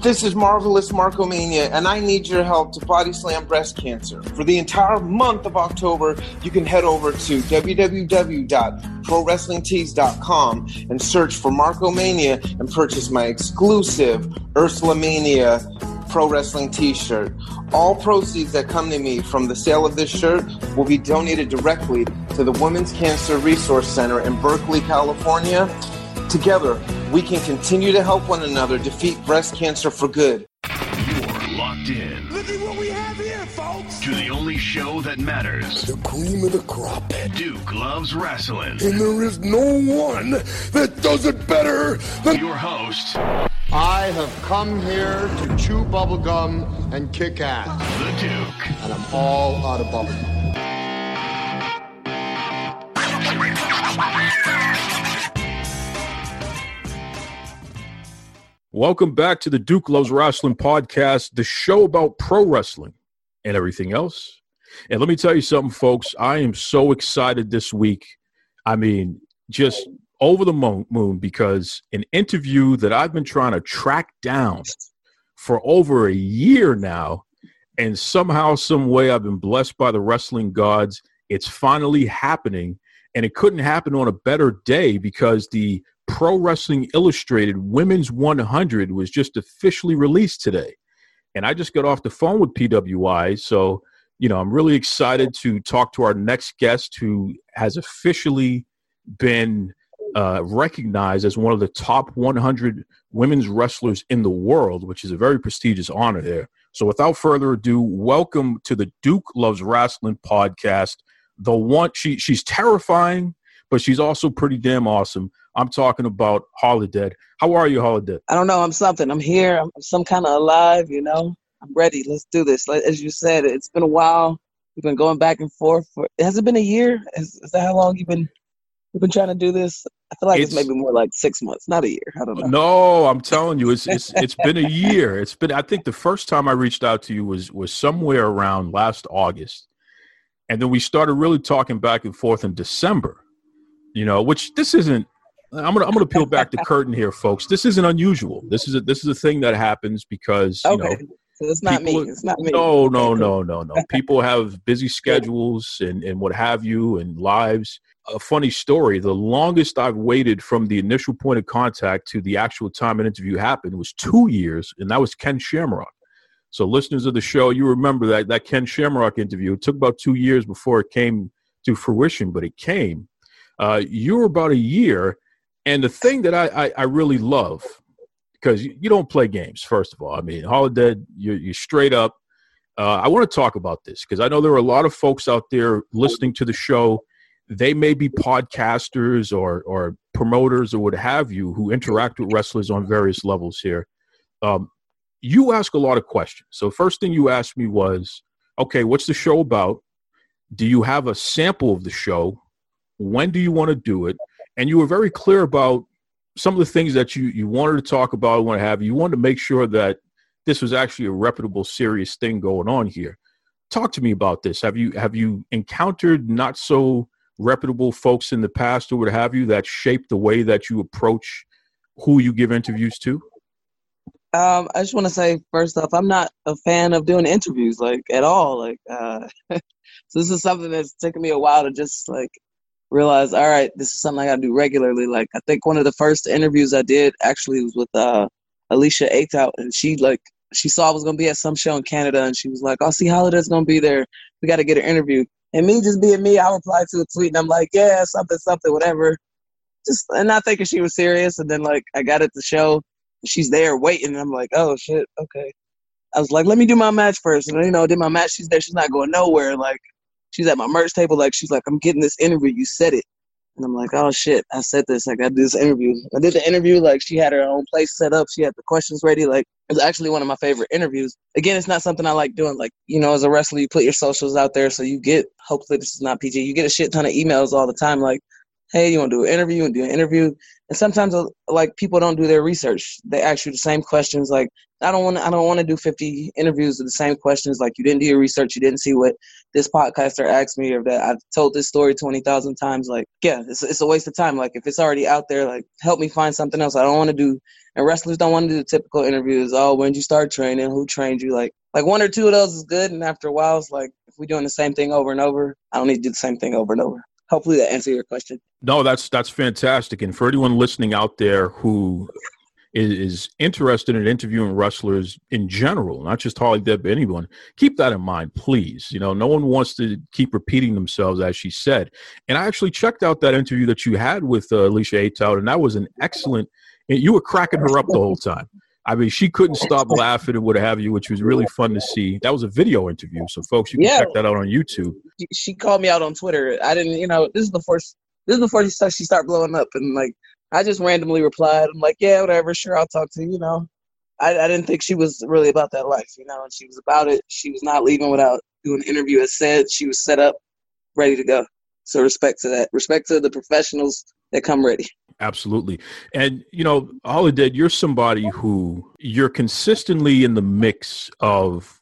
This is Marvelous Markomania, and I need your help to body slam breast cancer. For the entire month of October, you can head over to www.prowrestlingtees.com and search for Markomania and purchase my exclusive Ursula Mania Pro Wrestling t-shirt. All proceeds that come to me from the sale of this shirt will be donated directly to the Women's Cancer Resource Center in Berkeley, California. Together, we can continue to help one another defeat breast cancer for good. You're locked in. Look at what we have here, folks. To the only show that matters. The cream of the crop. Duke loves wrestling. And there is no one that does it better than your host. I have come here to chew bubblegum and kick ass. The Duke. And I'm all out of bubblegum. Welcome back to the Duke Loves Wrestling podcast, the show about pro wrestling and everything else. And let me tell you something, folks. I am so excited this week. I mean, just over the moon because an interview that I've been trying to track down for over a year now, and somehow, some way, I've been blessed by the wrestling gods. It's finally happening, and it couldn't happen on a better day because the Pro Wrestling Illustrated Women's 100 was just officially released today. And I just got off the phone with PWI. So, you know, I'm really excited to talk to our next guest who has officially been uh, recognized as one of the top 100 women's wrestlers in the world, which is a very prestigious honor there. So, without further ado, welcome to the Duke Loves Wrestling podcast. The one she she's terrifying, but she's also pretty damn awesome. I'm talking about Holidead. How are you, Holidead? I don't know. I'm something. I'm here. I'm some kind of alive. You know. I'm ready. Let's do this. As you said, it's been a while. We've been going back and forth. For, has it been a year? Is, is that how long you've been? We've been trying to do this. I feel like it's, it's, maybe more like six months, not a year. I don't know. No, I'm telling you, it's it's it's been a year. It's been. I think the first time I reached out to you was was somewhere around last August, and then we started really talking back and forth in December. You know, which this isn't I'm gonna I'm gonna peel back the curtain here, folks. This isn't unusual. This is a this is a thing that happens because you okay. know. So it's not me. It's not me. No, no, no, no, no. People have busy schedules and, and what have you and lives. A funny story. The longest I've waited from the initial point of contact to the actual time an interview happened was two years, and that was Ken Shamrock. So listeners of the show, you remember that that Ken Shamrock interview. It took about two years before it came to fruition, but it came. Uh, you were about a year and the thing that I, I, I really love, because you, you, don't play games, first of all. I mean, Holidead, you're, you're straight up. Uh, I want to talk about this because I know there are a lot of folks out there listening to the show. They may be podcasters or, or promoters or what have you who interact with wrestlers on various levels here. Um, you ask a lot of questions. So, first thing you asked me was, okay, what's the show about? Do you have a sample of the show? When do you want to do it? And you were very clear about some of the things that you you wanted to talk about, want to have. You wanted to make sure that this was actually a reputable, serious thing going on here. Talk to me about this. Have you have you encountered not so reputable folks in the past, or what have you, that shaped the way that you approach who you give interviews to? Um, I just want to say first off, I'm not a fan of doing interviews like at all. Like, uh, so this is something that's taken me a while to just like realize, all right, this is something I got to do regularly. Like I think one of the first interviews I did actually was with uh, Alicia Atout, and she like she saw I was gonna be at some show in Canada, and she was like, "I'll see Holidead's gonna be there. We got to get an interview." And me just being me, I replied to a tweet, and I'm like, "Yeah, something, something, whatever." Just and not thinking she was serious, and then like I got at the show, she's there waiting, and I'm like, "Oh shit, okay." I was like, "Let me do my match first. and you know, did my match. She's there. She's not going nowhere. Like she's at my merch table. Like she's like, I'm getting this interview. You said it. And I'm like, oh shit, I said this. I got this interview. I did the interview. Like she had her own place set up. She had the questions ready. Like it's actually one of my favorite interviews. Again, it's not something I like doing. Like you know, as a wrestler, you put your socials out there, so you get. Hopefully, this is not PG. You get a shit ton of emails all the time. Like, hey, you want to do an interview and do an interview. And sometimes uh, like people don't do their research. They ask you the same questions. Like I don't want I don't want to do 50 interviews with the same questions. Like you didn't do your research. You didn't see what this podcaster asked me or that I've told this story 20,000 times. Like, yeah, it's, it's a waste of time. Like if it's already out there, like help me find something else. I don't want to do, and wrestlers don't want to do the typical interviews. Oh, when did you start training? Who trained you? Like, like one or two of those is good. And after a while, it's like, if we're doing the same thing over and over, I don't need to do the same thing over and over hopefully that answer your question. No, that's that's fantastic. And for anyone listening out there who is, is interested in interviewing wrestlers in general, not just Holidead, anyone, keep that in mind, please. You know, no one wants to keep repeating themselves, as she said. And I actually checked out that interview that you had with uh, Alicia Atout, and that was an excellent. You were cracking her up the whole time. I mean, she couldn't stop laughing and what have you, which was really fun to see. That was a video interview, so folks, you can yeah. check that out on YouTube. She called me out on Twitter. I didn't, you know, this is before this is before she started, she started blowing up, and like I just randomly replied. I'm like, yeah, whatever, sure, I'll talk to you. You know, I, I didn't think she was really about that life, you know, and she was about it. She was not leaving without doing an interview. As said, she was set up, ready to go. So respect to that. Respect to the professionals that come ready. Absolutely. And, you know, Holidead, you're somebody who you're consistently in the mix of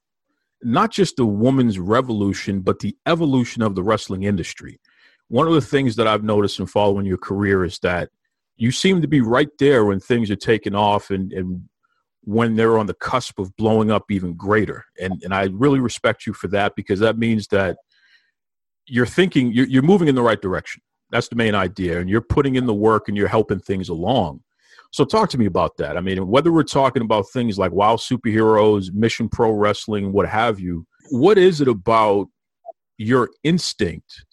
not just the woman's revolution, but the evolution of the wrestling industry. One of the things that I've noticed in following your career is that you seem to be right there when things are taking off and, and when they're on the cusp of blowing up even greater. And, and I really respect you for that because that means that you're thinking, you're, you're moving in the right direction that's the main idea. And you're putting in the work and you're helping things along. So talk to me about that. I mean, whether we're talking about things like WOW Superheroes, Mission Pro Wrestling, what have you, what is it about your instinct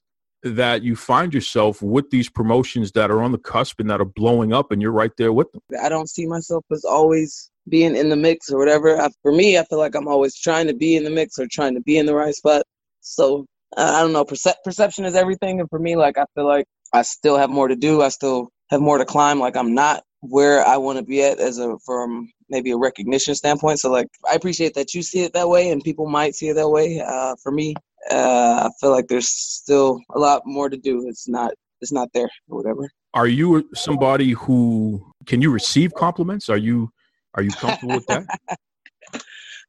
that you find yourself with these promotions that are on the cusp and that are blowing up and you're right there with them? I don't see myself as always being in the mix or whatever. For me, I feel like I'm always trying to be in the mix or trying to be in the right spot. So I don't know. Perce- perception is everything, and for me, like I feel like I still have more to do. I still have more to climb. Like I'm not where I want to be at as a from maybe a recognition standpoint. So like I appreciate that you see it that way, and people might see it that way. Uh, for me, uh, I feel like there's still a lot more to do. It's not it's not there or whatever. Are you somebody who can you receive compliments? Are you are you comfortable with that?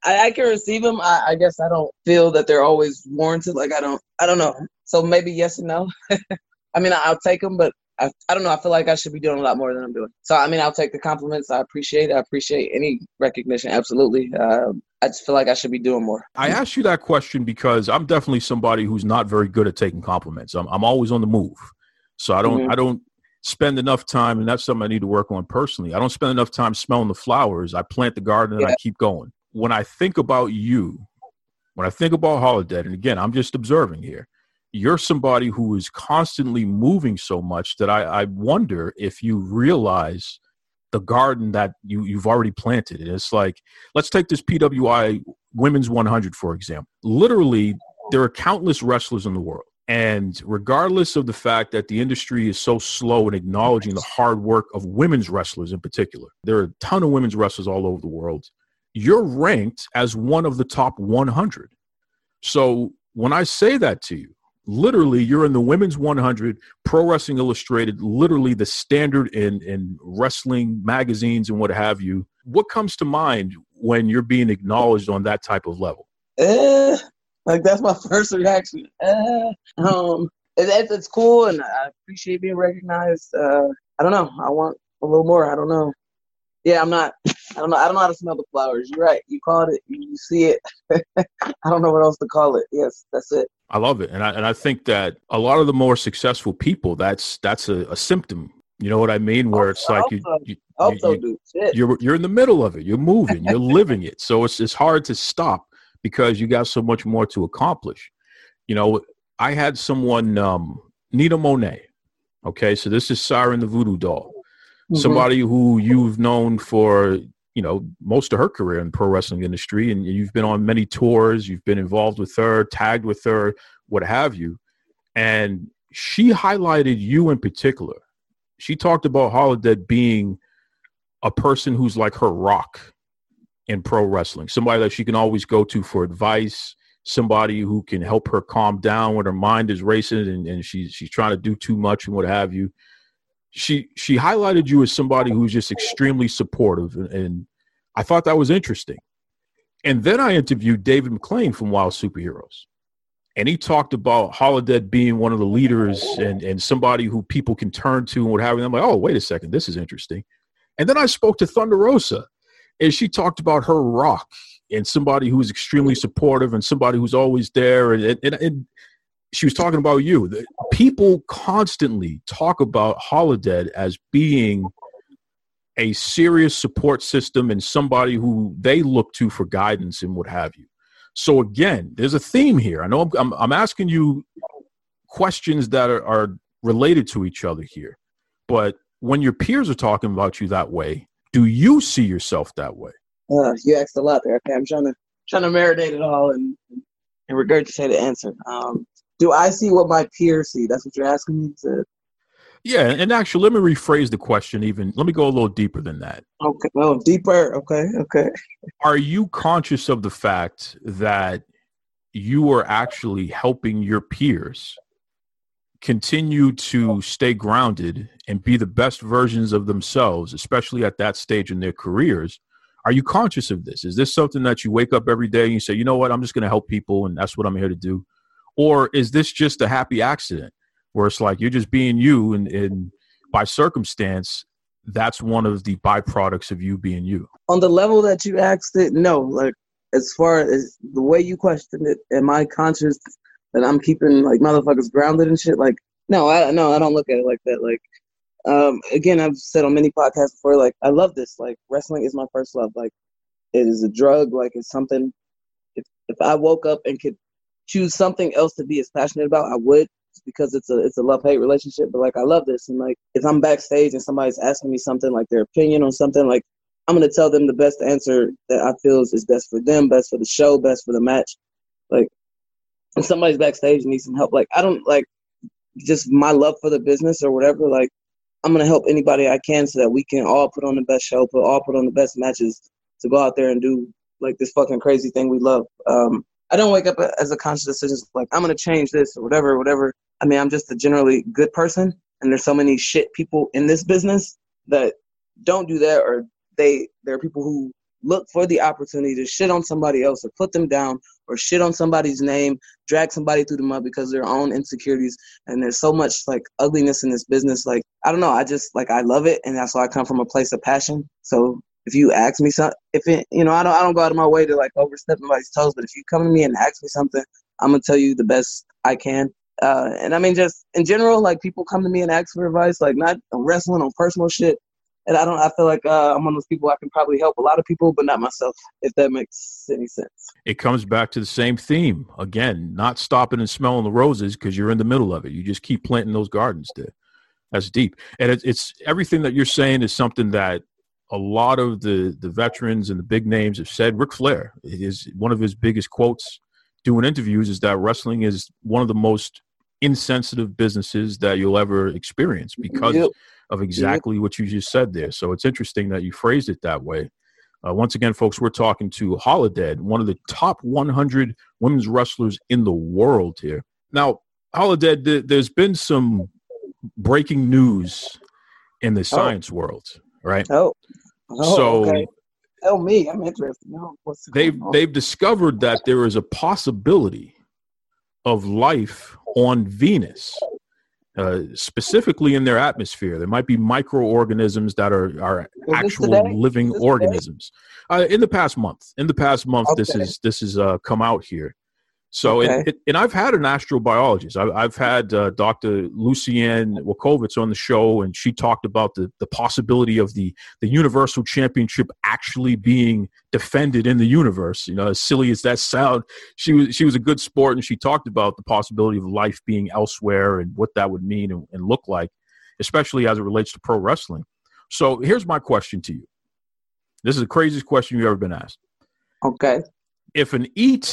I, I can receive them. I, I guess I don't feel that they're always warranted. Like I don't, I don't know. So maybe yes and no. I mean, I'll take them, but I, I don't know. I feel like I should be doing a lot more than I'm doing. So I mean, I'll take the compliments. I appreciate. It. I appreciate any recognition. Absolutely. Uh, I just feel like I should be doing more. I asked you that question because I'm definitely somebody who's not very good at taking compliments. I'm I'm always on the move, so I don't mm-hmm. I don't spend enough time, and that's something I need to work on personally. I don't spend enough time smelling the flowers. I plant the garden and yeah. I keep going when I think about you, when I think about Holidead, and again, I'm just observing here, you're somebody who is constantly moving so much that I, I wonder if you realize the garden that you, you've already planted. And it's like, let's take this PWI Women's 100, for example. Literally, there are countless wrestlers in the world. And regardless of the fact that the industry is so slow in acknowledging the hard work of women's wrestlers in particular, there are a ton of women's wrestlers all over the world you're ranked as one of the top 100. So when I say that to you, literally you're in the women's 100 pro wrestling illustrated literally the standard in in wrestling magazines and what have you. What comes to mind when you're being acknowledged on that type of level? Uh, like that's my first reaction. Uh, um it, it's cool and i appreciate being recognized. Uh i don't know. I want a little more. I don't know yeah, I'm not. I don't know. I don't know how to smell the flowers. You're right. You called it. You see it. I don't know what else to call it. Yes, that's it. I love it, and I and I think that a lot of the more successful people, that's that's a, a symptom. You know what I mean? Where it's like you, you, you, you you're you're in the middle of it. You're moving. You're living it. So it's it's hard to stop because you got so much more to accomplish. You know, I had someone, um, Nina Monet. Okay, so this is Siren the Voodoo Doll mm-hmm. somebody who you've known for you know most of her career in pro wrestling industry and you've been on many tours you've been involved with her tagged with her what have you and she highlighted you in particular she talked about Holidead being a person who's like her rock in pro wrestling somebody that she can always go to for advice somebody who can help her calm down when her mind is racing and, and she's she's trying to do too much and what have you. She she highlighted you as somebody who's just extremely supportive, and, and I thought that was interesting. And then I interviewed David McLane from WOW Superheroes. And he talked about Holidead being one of the leaders and, and somebody who people can turn to and what have you. I'm like, oh, wait a second, this is interesting. And then I spoke to Thunder Rosa, and she talked about her rock and somebody who's extremely supportive and somebody who's always there. And, and, and she was talking about you. People constantly talk about Holidead as being a serious support system and somebody who they look to for guidance and what have you. So again, there's a theme here. I know I'm, I'm, I'm asking you questions that are, are related to each other here, but when your peers are talking about you that way, do you see yourself that way? Uh, you asked a lot there. Okay, I'm trying to trying to marinate it all and and regurgitate the answer. Um, do I see what my peers see? That's what you're asking me. To... Yeah, and actually, let me rephrase the question. Even let me go a little deeper than that. Okay. Oh, deeper. Okay. Okay. Are you conscious of the fact that you are actually helping your peers continue to stay grounded and be the best versions of themselves, especially at that stage in their careers? Are you conscious of this? Is this something that you wake up every day and you say, you know what, I'm just going to help people and that's what I'm here to do? Or is this just a happy accident where it's like you're just being you and, and by circumstance, that's one of the byproducts of you being you? On the level that you asked it, no. Like, as far as the way you questioned it, am I conscious that I'm keeping like motherfuckers grounded and shit? Like, no, I no, I don't look at it like that. Like, um, again, I've said on many podcasts before, like I love this. Like wrestling is my first love. Like it is a drug. Like it's something. If if I woke up and could choose something else to be as passionate about, I would because it's a it's a love hate relationship. But like I love this, and like if I'm backstage and somebody's asking me something, like their opinion on something, like I'm gonna tell them the best answer that I feel is best for them, best for the show, best for the match. Like if somebody's backstage and needs some help, like I don't like just my love for the business or whatever. Like I'm gonna help anybody I can so that we can all put on the best show, put all put on the best matches to go out there and do like this fucking crazy thing we love. Um, I don't wake up as a conscious decision like I'm gonna change this or whatever, whatever. I mean, I'm just a generally good person, and there's so many shit people in this business that don't do that, or they there are people who look for the opportunity to shit on somebody else or put them down or shit on somebody's name, drag somebody through the mud because of their own insecurities. And there's so much like ugliness in this business. Like, I don't know. I just like, I love it. And that's why I come from a place of passion. So if you ask me something, if it, you know, I don't, I don't go out of my way to like overstep anybody's toes, but if you come to me and ask me something, I'm to tell you the best I can. Uh, and I mean, just in general, like people come to me and ask for advice, like not wrestling, on personal shit and I don't. I feel like uh, I'm one of those people I can probably help a lot of people, but not myself. If that makes any sense. It comes back to the same theme again: not stopping and smelling the roses because you're in the middle of it. You just keep planting those gardens there. That's deep, and it, it's everything that you're saying is something that a lot of the the veterans and the big names have said. Ric Flair is one of his biggest quotes doing interviews is that wrestling is one of the most insensitive businesses that you'll ever experience because yep of exactly what you just said there. So it's interesting that you phrased it that way. Uh, once again, folks, we're talking to Holidead, one of the top 100 women's wrestlers in the world here. Now, Holidead, th- there's been some breaking news in the oh. science oh. world, right? Oh, oh so okay. tell me, I'm interested. No, they've they've discovered that there is a possibility of life on Venus. Uh, specifically in their atmosphere. There might be microorganisms that are are actual living organisms. Uh, in the past month, in the past month, okay. this is this has uh, come out here. So, okay. it, it, and I've had an astrobiologist. I've, I've had uh, Dr. Lucianne Walkowicz on the show, and she talked about the, the possibility of the, the Universal Championship actually being defended in the universe. You know, as silly as that sound, she was she was a good sport, and she talked about the possibility of life being elsewhere and what that would mean and, and look like, especially as it relates to pro wrestling. So, here's my question to you. This is the craziest question you've ever been asked. Okay. If an ET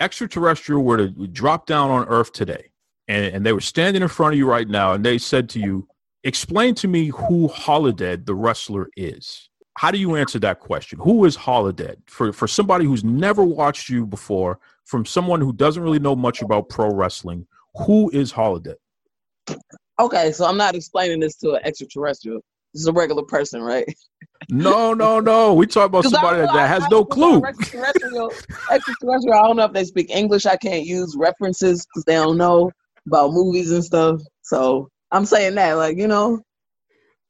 extraterrestrial were to drop down on Earth today, and, and they were standing in front of you right now, and they said to you, "Explain to me who Holidead the wrestler is," how do you answer that question? Who is Holidead for for somebody who's never watched you before? From someone who doesn't really know much about pro wrestling, who is Holidead? Okay, so I'm not explaining this to an extraterrestrial. Is a regular person, right? No, no, no. We talk about somebody that, I- has I no clue. Extraterrestrial, extraterrestrial. I don't know if they speak English. I can't use references because they don't know about movies and stuff. So I'm saying that, like you know,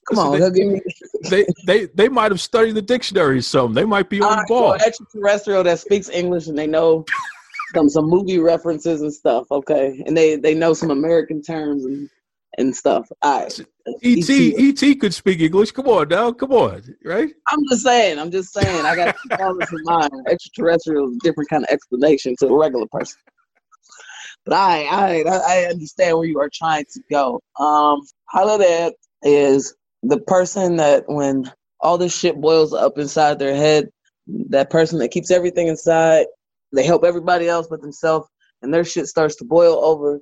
come Listen, on, they- give me They they they might have studied the dictionary something. They might be on Alright, ball. so extraterrestrial that speaks English and they know some some movie references and stuff. Okay, and they they know some American terms and and stuff. All right. ET ET E could speak English. Come on now, come on, right? I'm just saying. I'm just saying. I got to keep all this in mind. Extraterrestrial is a different kind of explanation to a regular person. But I, I, I understand where you are trying to go. Um, Holidead is the person that when all this shit boils up inside their head, that person that keeps everything inside, they help everybody else but themselves, and their shit starts to boil over,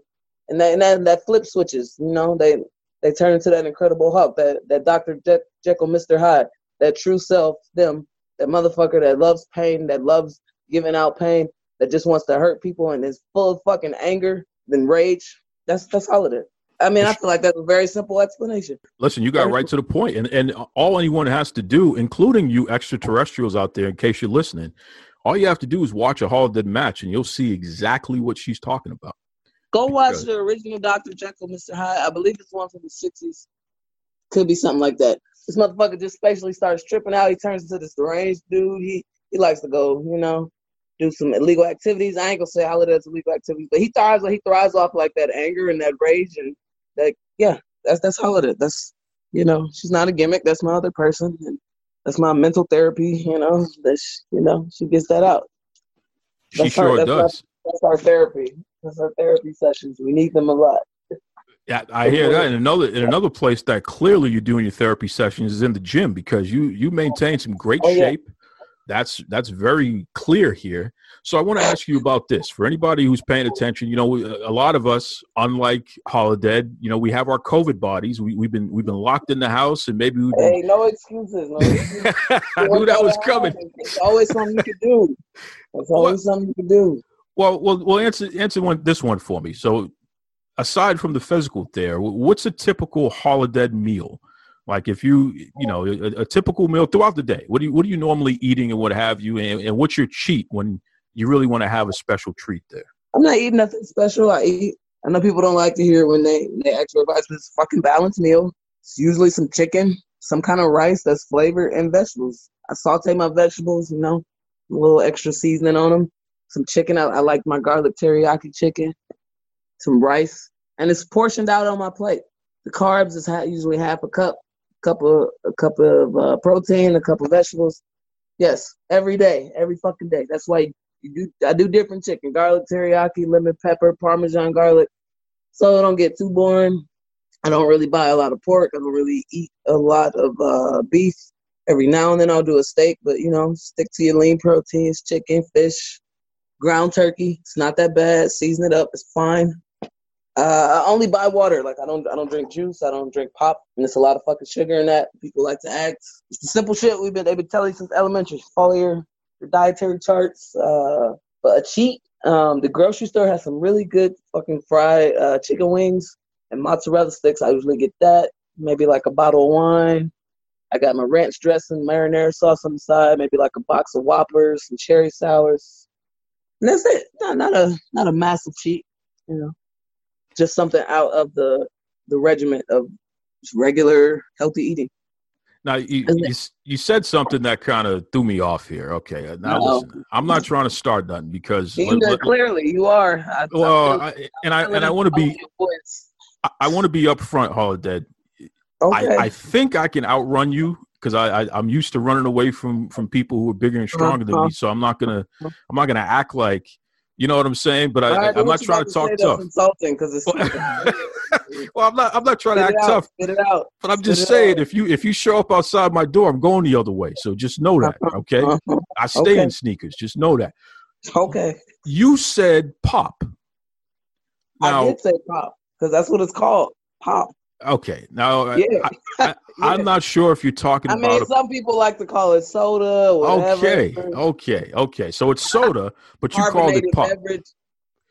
and that and that, that flip switches. You know, they they turn into that Incredible Hulk, that that Doctor Je- Jekyll, Mister Hyde, that true self, them, that motherfucker that loves pain, that loves giving out pain, that just wants to hurt people and is full of fucking anger and rage. That's that's all it is. I mean, I feel like that's a very simple explanation. Listen, you got right to the point, and and all anyone has to do, including you extraterrestrials out there, in case you're listening, all you have to do is watch a Holidead match, and you'll see exactly what she's talking about. Go watch the original Dr. Jekyll, Mr. Hyde. I believe it's one from the 60s. Could be something like that. This motherfucker just spatially starts tripping out. He turns into this deranged dude. He he likes to go, you know, do some illegal activities. I ain't gonna say how that's illegal activities, but he thrives he thrives off like that anger and that rage and that yeah, that's that's how it is. That's you know, she's not a gimmick. That's my other person, and that's my mental therapy. You know, that sh- you know she gets that out. She That's her- sure that's does. That's our therapy. Our therapy sessions. We need them a lot. Yeah, I hear that. And another in another place that clearly you're doing your therapy sessions is in the gym because you you maintain some great Oh, yeah. shape. That's that's very clear here. So I want to ask you about this for anybody who's paying attention. You know, a lot of us, unlike Holidead, you know, we have our COVID bodies. We, we've been we've been locked in the house, and maybe we've Hey, no excuses. No excuses. I knew that was coming. It's always something you can do. It's always something you can do. Well, well, well. Answer answer one this one for me. So, aside from the physical, there, what's a typical holiday meal? Like, if you you know a, a typical meal throughout the day, what do you what are you normally eating and what have you, and, and what's your cheat when you really want to have a special treat there? I'm not eating nothing special. I eat. I know people don't like to hear when they they ask for advice, but it's a fucking balanced meal. It's usually some chicken, some kind of rice that's flavored, and vegetables. I saute my vegetables, you know, a little extra seasoning on them. Some chicken. I, I like my garlic teriyaki chicken. Some rice, and it's portioned out on my plate. The carbs is usually half a cup, cup of a cup of uh, protein, a cup of vegetables. Yes, every day, every fucking day. That's why do, I do different chicken, garlic teriyaki, lemon pepper, parmesan garlic, so it don't get too boring. I don't really buy a lot of pork. I don't really eat a lot of uh, beef. Every now and then I'll do a steak, but you know, stick to your lean proteins: chicken, fish, ground turkey. It's not that bad. Season it up. It's fine. Uh, I only buy water. Like I don't, I don't drink juice. I don't drink pop. And it's a lot of fucking sugar in that. People like to act. It's the simple shit we've been they've been telling you since elementary. Follow your, your dietary charts. Uh, but a cheat. Um, the grocery store has some really good fucking fried uh, chicken wings and mozzarella sticks. I usually get that. Maybe like a bottle of wine. I got my ranch dressing, marinara sauce on the side. Maybe like a box of Whoppers, some cherry sours. And that's it. Not, not a not a massive cheat, you know. Just something out of the the regiment of regular healthy eating. Now, you you, you said something that kind of threw me off here. Okay, uh, now No. listen, I'm not trying to start nothing because You let- let- clearly you are. I, well, I, I, and I and I want to be I, want to be upfront, Holidead. okay. I, I think I can outrun you because I, I I'm used to running away from from people who are bigger and stronger than Uh-huh. me. So I'm not gonna I'm not gonna act like you know what I'm saying. But I, All right, I, but I'm not trying to talk tough. Insulting because it's. well, I'm not I'm not trying to act out. tough, Spit it out. but I'm Spit just saying out. if you if you show up outside my door, I'm going the other way. So just know that, okay? Uh-huh. I stay Okay. in sneakers. Just know that. Okay. You said pop. I Now, did say pop because that's what it's called. Pop. Okay, now I- Yeah. I, am not sure if you're talking I about. mean, a- some people like to call it soda. Whatever. okay, okay, okay. So it's soda, but you called it pop. beverage.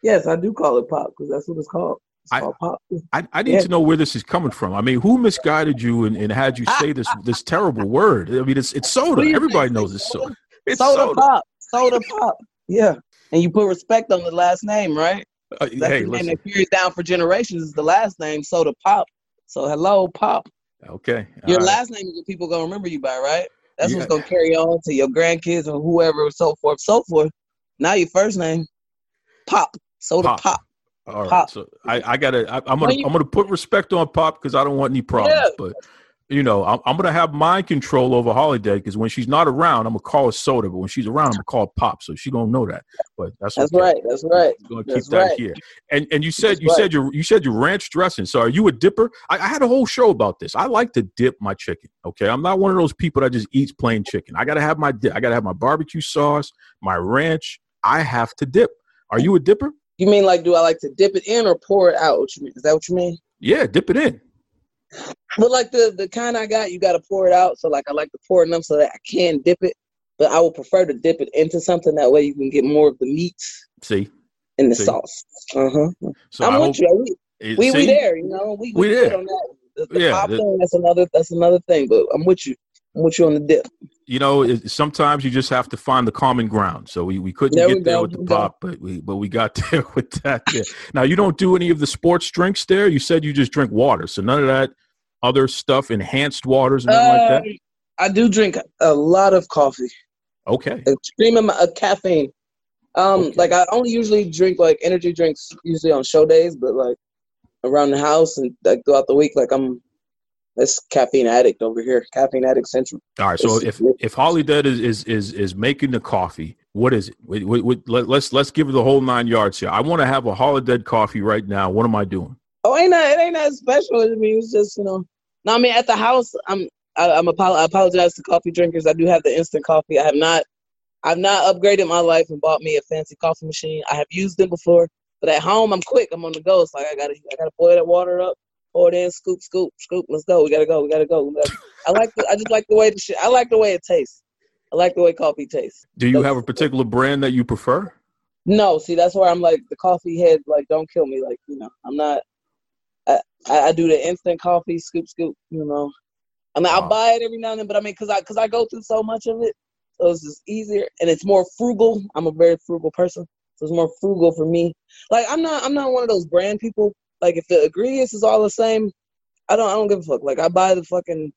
Yes, I do call it pop because that's what it's called. It's I- called pop. I, I need Yeah. to know where this is coming from. I mean, who misguided you and, and had you say this this terrible word? I mean, it's it's soda. Everybody knows it's soda. It's soda, soda. pop. Soda pop. Yeah. And you put respect on the last name, right? Uh, That's hey, the name listen. that carries down for generations is the last name, Soda Pop. So hello, Pop. Okay. Your right. last name is what people gonna remember you by, right? That's Yeah. what's gonna carry on to your grandkids or whoever, so forth, so forth. Now your first name, Pop. Soda Pop. Pop. All right. Pop. So I, I gotta. I, I'm gonna. You- I'm gonna put respect on Pop because I don't want any problems. Yeah. But you know, I'm, I'm gonna have mind control over Holidead because when she's not around, I'm gonna call her Soda. But when she's around, I'm gonna call Pop. So she don't know that. But that's That's okay. right. That's right. We're gonna keep That's that right. here. And and you said That's you right. said your you said your ranch dressing. So are you a dipper? I, I had a whole show about this. I like to dip my chicken. Okay, I'm not one of those people that just eats plain chicken. I gotta have my dip. I gotta have my barbecue sauce, my ranch. I have to dip. Are you a dipper? You mean like do I like to dip it in or pour it out? What you mean? Is that what you mean? Yeah, dip it in. But like the the kind I got, you got to pour it out. So like I like to pour in so that I can dip it. But I would prefer to dip it into something that way you can get more of the meat See, In the See. sauce. Uh huh. so I'm I with you. We, we, we there. You know, we We good there. on that. The, the Yeah, pop the- thing, that's another that's another thing. But I'm with you. I'm with you on the dip. you know, it, sometimes you just have to find the common ground. So we, we couldn't There we get there go, with the we pop, but we but we got there with that. There. Now you don't do any of the sports drinks there. You said you just drink water, so none of that other stuff, enhanced waters and nothing like that. Um, I do drink a lot of coffee. Okay, extreme amount of caffeine. Um, Okay. like I only usually drink like energy drinks usually on show days, but like around the house and like throughout the week, like I'm this caffeine addict over here, caffeine addict central. all right. So It's- if if Holidead is is is is making the coffee, what is it? Wait, wait, wait, let, let's let's give it the whole nine yards here. I want to have a Holidead coffee right now. What am I doing? Oh, ain't that it ain't that special. I mean, it's just you know. No, I mean at the house, I'm I, I'm apo- I apologize to coffee drinkers. I do have the instant coffee. I have not, I've not upgraded my life and bought me a fancy coffee machine. I have used them before, but at home I'm quick. I'm on the go. It's like I gotta I gotta boil that water up, pour it in, scoop, scoop, scoop. Let's go. We gotta go. We gotta go. I like the, I just like the way the shit. I like the way it tastes. I like the way coffee tastes. Do you have a particular brand that you prefer? No, see, that's where I'm like the coffee head. Like, don't kill me. Like, you know, I'm not. I I, I do the instant coffee, scoop, scoop. You know, I mean, Wow. I'll buy it every now and then, but I mean, cause I cause I go through so much of it, so it's just easier and it's more frugal. I'm a very frugal person, so it's more frugal for me. Like, I'm not I'm not one of those brand people. Like, if the ingredients is all the same, I don't I don't give a fuck. Like, I buy the fucking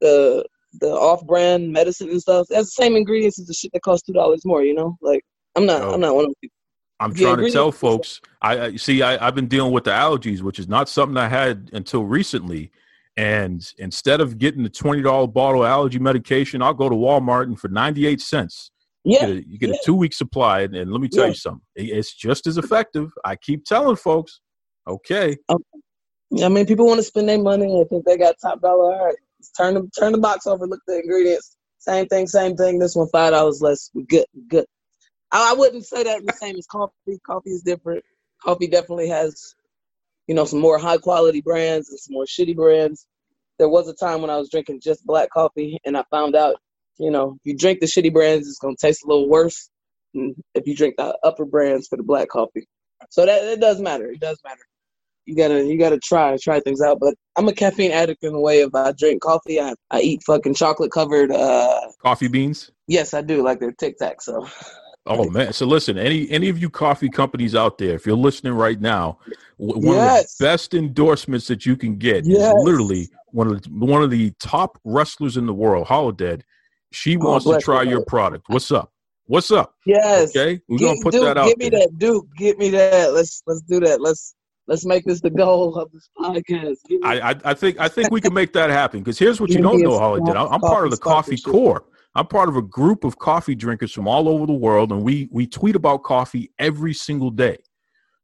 the the off brand medicine and stuff. That's the same ingredients as the shit that costs two dollars more. You know, like I'm not Oh. I'm not one of those people. I'm trying to tell folks. I, I see. I, I've been dealing with the allergies, which is not something I had until recently. And instead of getting the twenty dollar bottle of allergy medication, I'll go to Walmart and for ninety eight cents, Yeah. you get a, you get yeah. a two week supply. And, and let me tell Yeah. you something, it's just as effective. I keep telling folks, okay, um, I mean, people want to spend their money. I think they got top dollar. All right, turn the turn the box over. Look the ingredients. Same thing, same thing. This one five dollars less. We good, good. I, I wouldn't say that the same as coffee. Coffee is different. Coffee definitely has, you know, some more high quality brands and some more shitty brands. There was a time when I was drinking just black coffee, and I found out, you know, if you drink the shitty brands, it's gonna taste a little worse than if you drink the upper brands for the black coffee. So that it does matter. It does matter you gotta you gotta try try things out. But I'm a caffeine addict in the way of I drink coffee, I, I eat fucking chocolate covered. uh coffee beans. Yes, I do like their Tic Tac. So Oh man! So listen, any any of you coffee companies out there, if you're listening right now, one Yes. of the best endorsements that you can get Yes. is literally one of the, one of the top wrestlers in the world, Holidead. She Oh, wants to try you, your product. What's up? What's up? yes, Okay, we're Get- gonna put Duke, that out Give me there. that, Duke. Get me that. Let's let's do that. Let's let's make this the goal of this podcast. I, I I think I think we can make that happen because here's what you don't know, Holidead. I'm, I'm part of the coffee. Corps. I'm part of a group of coffee drinkers from all over the world, and we we tweet about coffee every single day.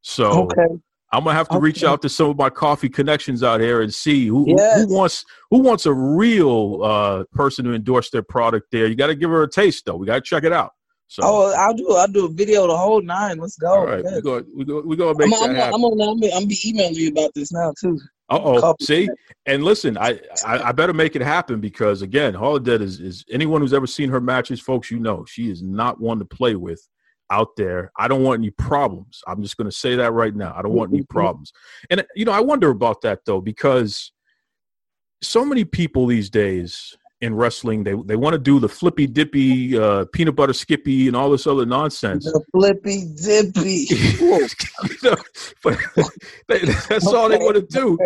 So okay. I'm gonna have to reach out to some of my coffee connections out here and see who, who- Yes. who wants who wants a real uh, person to endorse their product. There, you got to give her a taste though. We got to check it out. So, Oh, I'll do I'll do a video the whole nine. Let's go. all right, Yeah. we go we go we gonna make I'm, I'm, that I'm, happen. I'm, I'm, I'm be emailing you about this now too. Uh oh. See, and listen, I, I I better make it happen because again, Holidead is is anyone who's ever seen her matches, folks. You know, she is not one to play with out there. I don't want any problems. I'm just going to say that right now. I don't want any problems. And you know, I wonder about that though because so many people these days in wrestling they they want to do the flippy dippy uh, peanut butter skippy and all this other nonsense. The flippy dippy. You know, but they, that's all they want to do.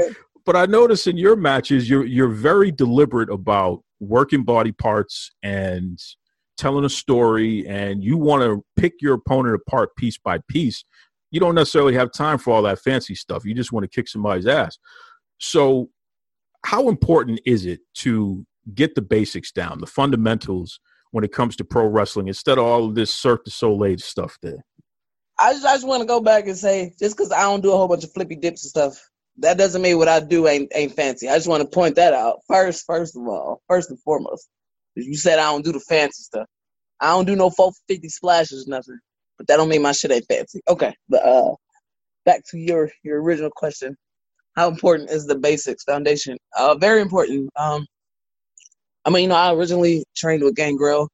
But I notice in your matches, you're you're very deliberate about working body parts and telling a story, and you want to pick your opponent apart piece by piece. You don't necessarily have time for all that fancy stuff. You just want to kick somebody's ass. So, how important is it to get the basics down, the fundamentals, when it comes to pro wrestling, instead of all of this Cirque du Soleil stuff there? I just, I just want to go back and say, just because I don't do a whole bunch of flippy dips and stuff, that doesn't mean what I do ain't ain't fancy. I just want to point that out first. First of all, first and foremost, you said I don't do the fancy stuff. I don't do no 450 splashes, nothing. But that don't mean my shit ain't fancy. Okay, but uh, back to your your original question. How important is the basics foundation? Uh, very important. Um, I mean, you know, I originally trained with Gangrel,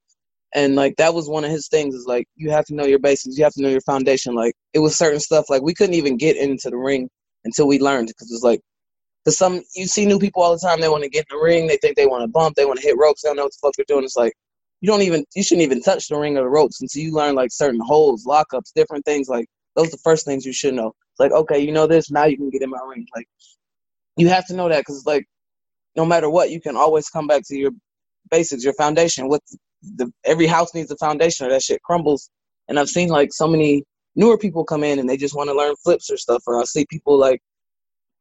and like that was one of his things. Is like you have to know your basics. You have to know your foundation. Like it was certain stuff. Like we couldn't even get into the ring until we learned because it's like. Cause some you see new people all the time. They want to get in the ring. They think they want to bump. They want to hit ropes. They don't know what the fuck they're doing. It's like you don't even you shouldn't even touch the ring or the ropes until you learn like certain holds, lockups, different things. Like those are the first things you should know. It's like okay, you know this. Now you can get in my ring. Like you have to know that because it's like no matter what, you can always come back to your basics, your foundation. What the every house needs a foundation, or that shit crumbles. And I've seen like so many newer people come in and they just want to learn flips or stuff. Or I see people like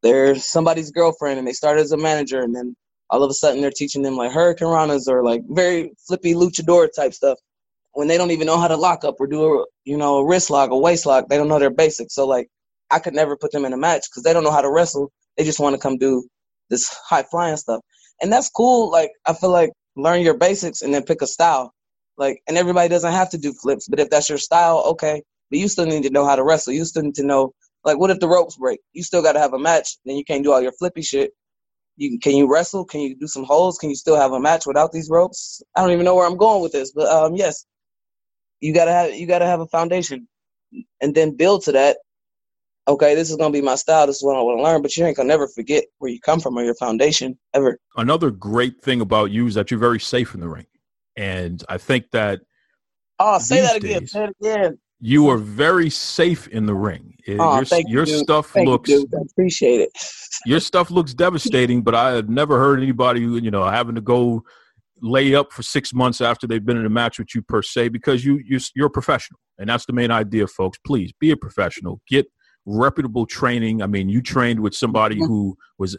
they're somebody's girlfriend and they started as a manager and then all of a sudden they're teaching them like hurricane ranas or like very flippy luchador type stuff when they don't even know how to lock up or do a you know a wrist lock, a waist lock. They don't know their basics. So like I could never put them in a match because they don't know how to wrestle. They just want to come do this high flying stuff, and that's cool. Like I feel like learn your basics and then pick a style. Like and everybody doesn't have to do flips, but if that's your style, okay. But you still need to know how to wrestle. You still need to know like what if the ropes break? You still got to have a match. Then you can't do all your flippy shit. You can you wrestle? Can you do some holds? Can you still have a match without these ropes? I don't even know where I'm going with this, but um, yes, you gotta have you gotta have a foundation, and then build to that. Okay, this is gonna be my style. This is what I want to learn. But you ain't gonna never forget where you come from or your foundation ever. Another great thing about you is that you're very safe in the ring, and I think that Oh, say that again. days- Say it again. you are very safe in the ring. Oh, your thank your you, stuff Thank looks dude. I appreciate it. your stuff looks devastating, but I have never heard anybody, you know, having to go lay up for six months after they've been in a match with you per se, because you you you're a professional, and that's the main idea, folks. Please be a professional. Get reputable training. I mean, you trained with somebody mm-hmm. who was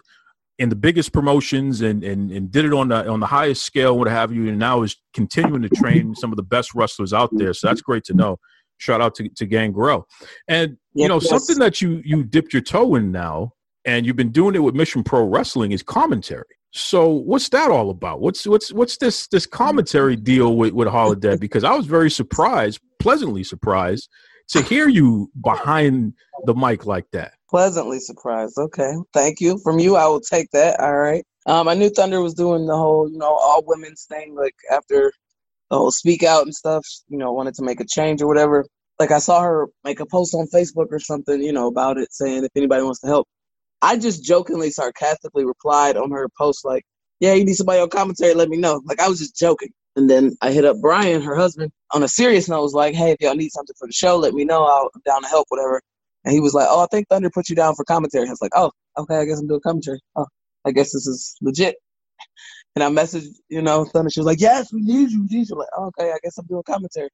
in the biggest promotions and, and and did it on the on the highest scale, what have you, and now is continuing to train mm-hmm. some of the best wrestlers out there. So that's great to know. Shout out to, to Gangrel. And you know, yes. something that you you dipped your toe in now, and you've been doing it with Mission Pro Wrestling is commentary. So what's that all about? What's what's what's this this commentary deal with with Holidead? Because I was very surprised, pleasantly surprised, to hear you behind the mic like that. Pleasantly surprised. Okay, thank you. From you, I will take that. All right. Um, I knew Thunder was doing the whole, you know, all women's thing. Like after the whole speak out and stuff, you know, wanted to make a change or whatever. Like I saw her make a post on Facebook or something, you know, about it, saying if anybody wants to help. I just jokingly, sarcastically replied on her post like, "Yeah, you need somebody on commentary, let me know." Like I was just joking. And then I hit up Brian, her husband, on a serious note. Was like, "Hey, if y'all need something for the show, let me know. I'll, I'm down to help, whatever." And he was like, "Oh, I think Thunder put you down for commentary." I was like, "Oh, okay, I guess I'm doing commentary. Oh, I guess this is legit." And I messaged, you know, Thunder. She was like, "Yes, we need you." You. Like, oh, okay, I guess I'm doing commentary.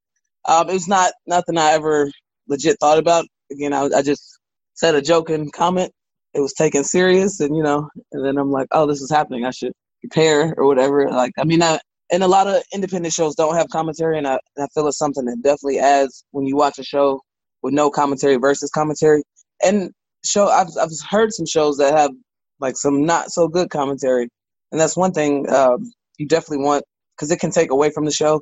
Um, it was not nothing I ever legit thought about. Again, I, I just said a joking comment. It was taken serious, and you know, and then I'm like, "Oh, this is happening. I should prepare or whatever." Like, I mean, I, and a lot of independent shows don't have commentary, and I, and I feel it's something that definitely adds when you watch a show with no commentary versus commentary. And show I've I've heard some shows that have like some not so good commentary, and that's one thing um, you definitely want because it can take away from the show.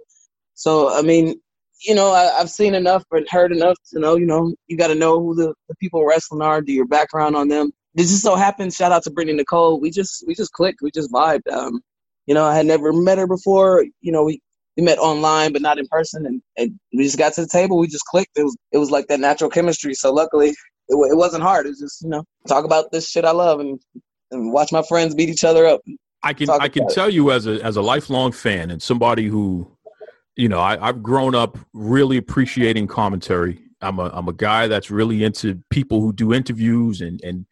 So I mean, you know, I, I've seen enough and heard enough to know, you know, you got to know who the, the people wrestling are, do your background on them, this just so happened. Shout out to Brittany Nicole. We just we just clicked. We just vibed. Um, you know, I had never met her before. You know, we we met online but not in person, and, and we just got to the table. We just clicked. It was it was like that natural chemistry. So luckily, it, it wasn't hard. It was just you know talk about this shit I love and, and watch my friends beat each other up. I can I can about it. tell you as a as a lifelong fan and somebody who, you know, I, I've grown up really appreciating commentary. I'm a I'm a guy that's really into people who do interviews and and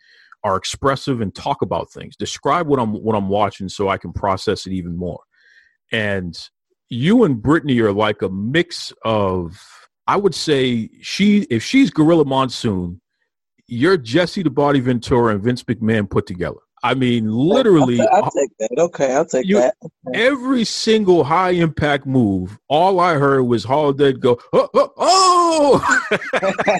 are expressive and talk about things. Describe what I'm what I'm watching so I can process it even more. And you and Brittany are like a mix of I would say she if she's Gorilla Monsoon, you're Jesse the Body Ventura and Vince McMahon put together. I mean, literally, I'll, I'll take that. Okay, I'll take You- that. every single high impact move, all I heard was Holidead go, oh, oh, oh!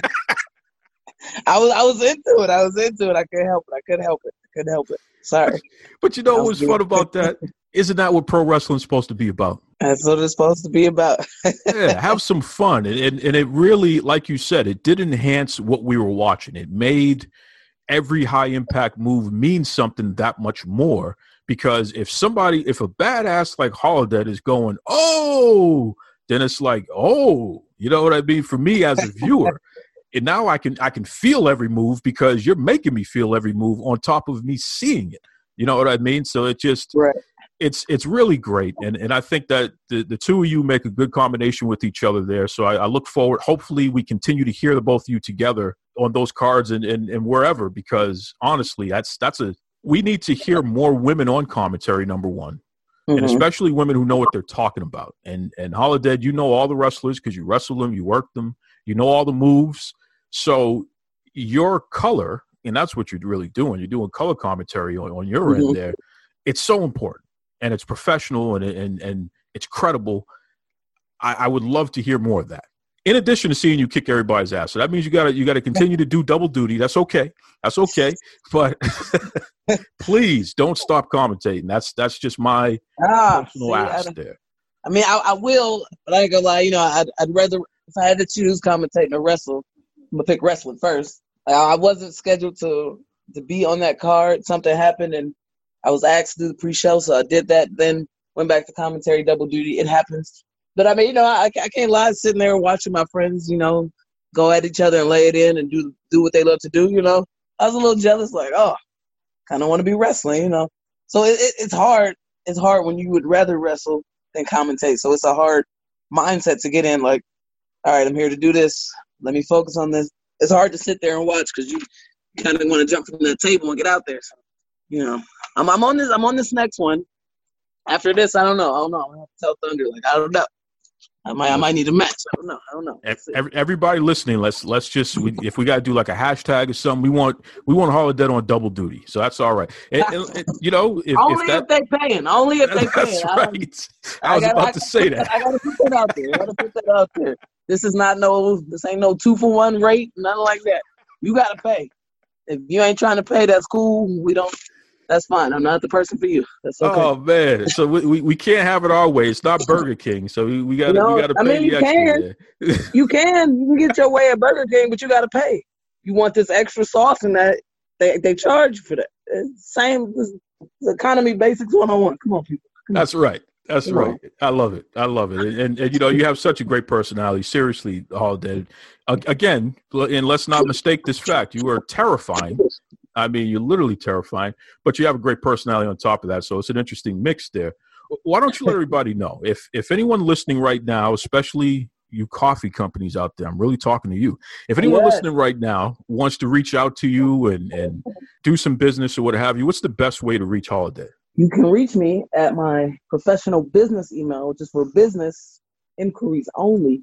I was I was into it. I was into it. I couldn't help it. I couldn't help it. I couldn't help it. Sorry. but you know what's was fun about that? Isn't that what pro wrestling's supposed to be about? That's what it's supposed to be about. Yeah, have some fun. And, and, and it really, like you said, it did enhance what we were watching. It made every high impact move mean something that much more. Because if somebody, if a badass like Holidead is going, oh, then it's like, oh, you know what I mean? For me as a viewer, and now I can I can feel every move because you're making me feel every move on top of me seeing it. You know what I mean? So it just Right. it's it's really great, and and I think that the the two of you make a good combination with each other there. So I, I look forward. Hopefully, we continue to hear the both of you together on those cards and, and and wherever because honestly, that's that's a we need to hear more women on commentary. Number one, and Mhm. especially women who know what they're talking about. And and Holidead, you know all the wrestlers because you wrestle them, you work them, you know all the moves. So your color, and that's what you're really doing. You're doing color commentary on, on your Mhm. end there. It's so important, and it's professional, and and and it's credible. I, I would love to hear more of that. In addition to seeing you kick everybody's ass, so that means you got to you got to continue to do double duty. That's okay. That's okay. But please don't stop commentating. That's that's just my Ah, personal I, ask don't- there. I mean, I, I will, but I ain't gonna lie. You know, I'd, I'd rather if I had to choose commentating or wrestle, gonna pick wrestling first. I, wasn't scheduled to to be on that card. Something happened, and I was asked to do the pre-show, so I did that. Then went back to commentary, double duty. It happens. But I mean, you know, I, I can't lie. Sitting there watching my friends, you know, go at each other and lay it in and do do what they love to do. You know, I was a little jealous, like, oh, kind of want to be wrestling. You know, so it, it, it's hard. It's hard when you would rather wrestle than commentate. So it's a hard mindset to get in. Like, all right, I'm here to do this. Let me focus on this. It's hard to sit there and watch because you kind of want to jump from that table and get out there. So, you know, I'm I'm on this. I'm on this next one. After this, I don't know. I don't know. I have to tell Thunder. Like, I don't know. I might I might need a match. I don't know. I don't know. Ev- Let's see. ev- Everybody listening, let's let's just we, if we got to do like a hashtag or something, we want we want Holidead on double duty, so that's all right. And- and- and, you know, if, Only if that if they paying. Only if they that's paying. I don't- right. I was gotta- about I to say that. I gotta put that out there. I gotta put that out there. This is not no. This ain't no two for one rate. Nothing like that. You gotta pay. If you ain't trying to pay, that's cool. We don't. That's fine. I'm not the person for you. That's okay. Oh man, so we, we, we can't have it our way. It's not Burger King, so we, we got to No, we got to pay. I mean, you extra. You can. You can get your way at Burger King, but you gotta pay. You want this extra sauce and that they they charge you for that. Same economy basics one on one. Come on, people. That's right. That's on. right. I love it. I love it. And, and, you know, you have such a great personality. Seriously, Holidead. Again, and let's not mistake this fact. You are terrifying. I mean, you're literally terrifying, but you have a great personality on top of that. So it's an interesting mix there. Why don't you let everybody know if if anyone listening right now, especially you coffee companies out there, I'm really talking to you. If anyone Yes. listening right now wants to reach out to you and and do some business or what have you, what's the best way to reach Holidead? You can reach me at my professional business email, which is for business inquiries only.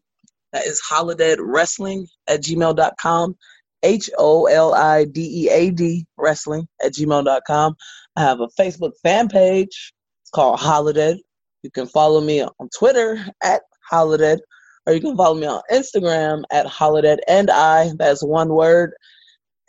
That is holideadwrestling at gmail.com. H O L I D E A D wrestling at gmail.com. I have a Facebook fan page. It's called Holidead. You can follow me on Twitter at Holidead, or you can follow me on Instagram at Holidead and I. That's one word.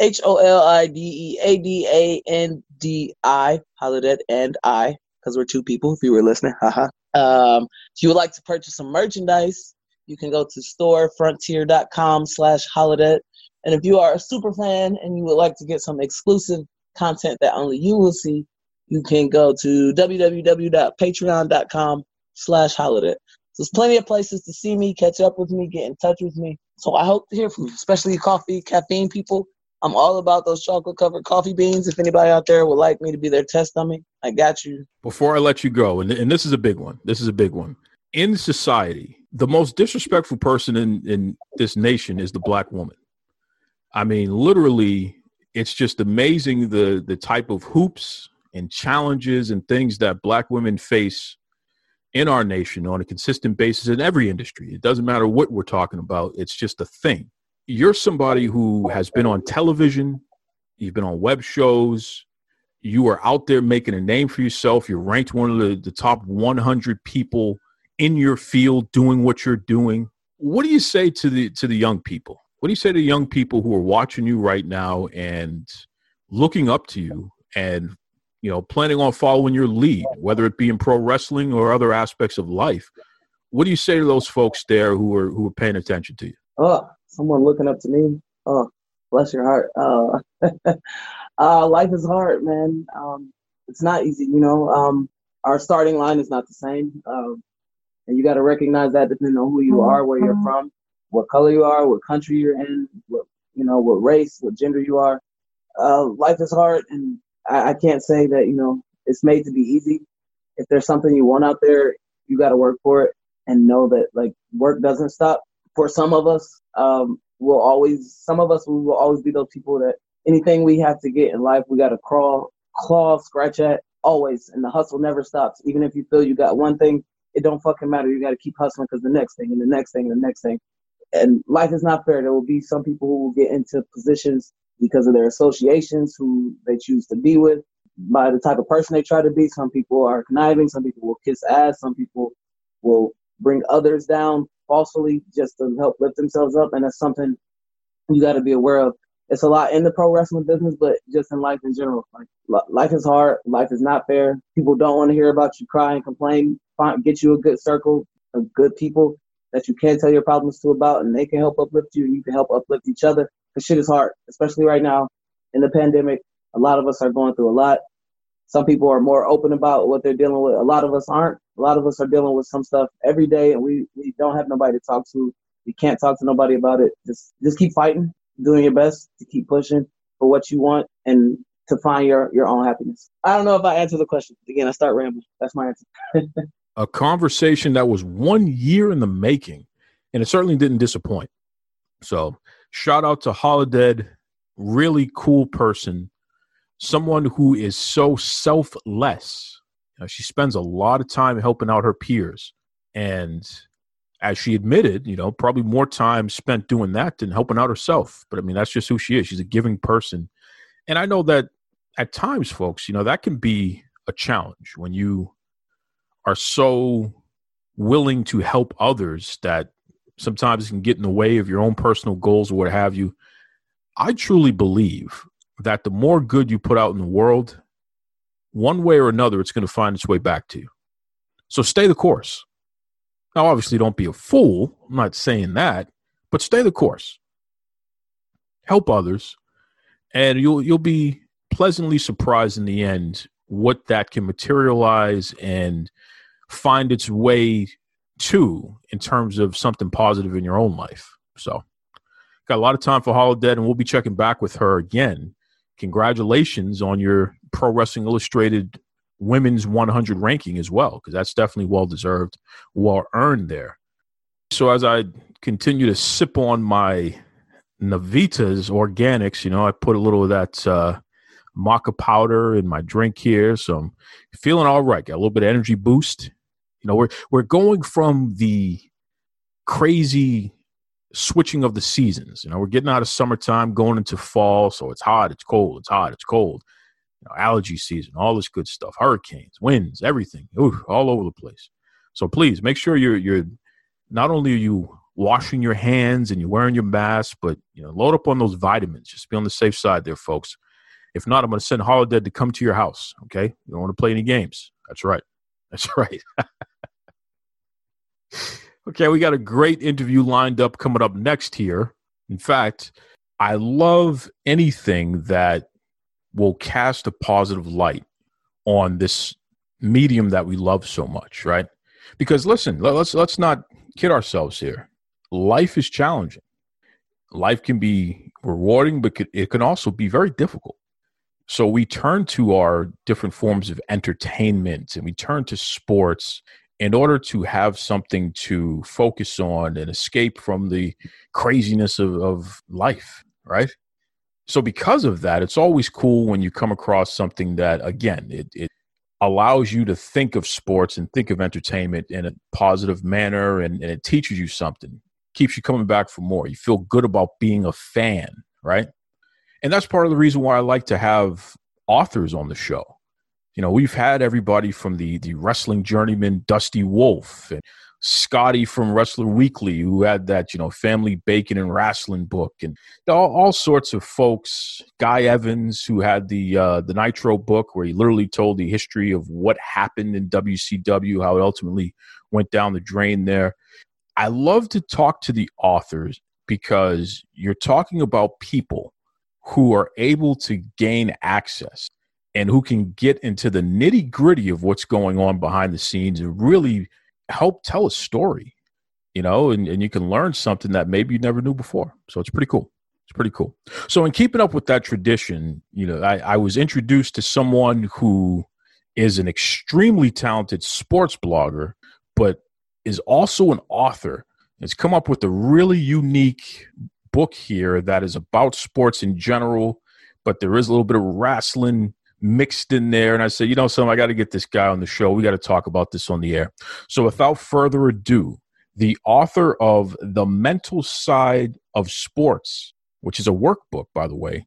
H O L I D E A D A N D I, Holidead and I, because we're two people, if you were listening. Haha. um, if you would like to purchase some merchandise, you can go to storefrontier.com slash holidead. And if you are a super fan and you would like to get some exclusive content that only you will see, you can go to www.patreon.com slash holidead. So there's plenty of places to see me, catch up with me, get in touch with me. So I hope to hear from you, especially coffee, caffeine people. I'm all about those chocolate covered coffee beans. If anybody out there would like me to be their test dummy, I got you. Before I let you go, and, and this is a big one. This is a big one. In society, the most disrespectful person in, in this nation is the black woman. I mean, literally, it's just amazing the the type of hoops and challenges and things that black women face in our nation on a consistent basis in every industry. It doesn't matter what we're talking about, it's just a thing you're somebody who has been on television, you've been on web shows, you are out there making a name for yourself. You're ranked one of the, the top 100 people in your field doing what you're doing. What do you say to the to the young people? What do you say to young people who are watching you right now and looking up to you and you know planning on following your lead, whether it be in pro wrestling or other aspects of life? What do you say to those folks there who are who are paying attention to you? Oh, someone looking up to me. Oh, bless your heart. Uh, uh, life is hard, man. Um, it's not easy, you know. Um, our starting line is not the same, um, and you got to recognize that depending on who you are, where you're from, what color you are, what country you're in, what you know, what race, what gender you are. Uh, life is hard, and I, I can't say that you know it's made to be easy. If there's something you want out there, you got to work for it, and know that like work doesn't stop for some of us, um, we'll always, some of us we will always be those people that anything we have to get in life, we got to crawl, claw, scratch at always. And the hustle never stops. Even if you feel you got one thing, it don't fucking matter. You got to keep hustling because the next thing and the next thing and the next thing. And life is not fair. There will be some people who will get into positions because of their associations who they choose to be with, by the type of person they try to be. Some people are conniving. Some people will kiss ass. Some people will bring others down falsely just to help lift themselves up, and that's something you got to be aware of. It's a lot in the pro wrestling business, but just in life in general. Like life is hard. Life is not fair. People don't want to hear about you cry and complain. Find, get you a good circle of good people that you can tell your problems to about, and they can help uplift you, and you can help uplift each other. Cause shit is hard, especially right now in the pandemic. A lot of us are going through a lot. Some people are more open about what they're dealing with. A lot of us aren't. A lot of us are dealing with some stuff every day, and we, we don't have nobody to talk to. We can't talk to nobody about it. Just just keep fighting, doing your best to keep pushing for what you want and to find your your own happiness. I don't know if I answered the question. Again, I start rambling. That's my answer. a conversation that was one year in the making, and it certainly didn't disappoint. So, shout out to Holidead, really cool person someone who is so selfless. You know, she spends a lot of time helping out her peers. And as she admitted, you know, probably more time spent doing that than helping out herself. But I mean, that's just who she is. She's a giving person. And I know that at times, folks, you know, that can be a challenge when you are so willing to help others that sometimes it can get in the way of your own personal goals or what have you. I truly believe that the more good you put out in the world, one way or another, it's going to find its way back to you. So stay the course. Now, obviously, don't be a fool. I'm not saying that, but stay the course. Help others, and you'll you'll be pleasantly surprised in the end what that can materialize and find its way to in terms of something positive in your own life. So, got a lot of time for Holidead, and we'll be checking back with her again congratulations on your Pro Wrestling Illustrated women's 100 ranking as well, because that's definitely well deserved, well earned there. So as I continue to sip on my Navitas organics, you know, I put a little of that uh, maca powder in my drink here, so I'm feeling all right. Got a little bit of energy boost. You know, we're we're going from the crazy switching of the seasons. You know, we're getting out of summertime, going into fall, so it's hot, it's cold, it's hot, it's cold. You know, allergy season, all this good stuff, hurricanes, winds, everything, Ooh, all over the place. So please make sure you're you're not only are you washing your hands and you're wearing your mask, but you know, load up on those vitamins. Just be on the safe side there, folks. If not, I'm going to send Holidead to come to your house. Okay, you don't want to play any games. That's right. That's right. Okay, we got a great interview lined up coming up next here. In fact, I love anything that will cast a positive light on this medium that we love so much, right? Because listen, let's let's not kid ourselves here. Life is challenging. Life can be rewarding, but it can also be very difficult. So we turn to our different forms of entertainment and we turn to sports in order to have something to focus on and escape from the craziness of, of life, right? So because of that, it's always cool when you come across something that, again, it, it allows you to think of sports and think of entertainment in a positive manner and, and it teaches you something, keeps you coming back for more. You feel good about being a fan, right? And that's part of the reason why I like to have authors on the show you know, we've had everybody from the the wrestling journeyman Dusty Wolfe and Scotty from Wrestler Weekly, who had that, you know, family bacon and wrestling book, and all, all sorts of folks. Guy Evans, who had the uh, the Nitro book, where he literally told the history of what happened in WCW, how it ultimately went down the drain there. I love to talk to the authors because you're talking about people who are able to gain access and who can get into the nitty gritty of what's going on behind the scenes and really help tell a story, you know, and, and you can learn something that maybe you never knew before. So it's pretty cool. It's pretty cool. So in keeping up with that tradition, you know, I, I was introduced to someone who is an extremely talented sports blogger, but is also an author. Has come up with a really unique book here that is about sports in general, but there is a little bit of wrestling mixed in there. And I said, you know, some I got to get this guy on the show. We got to talk about this on the air. So without further ado, the author of The Mental Side of Sports, which is a workbook, by the way,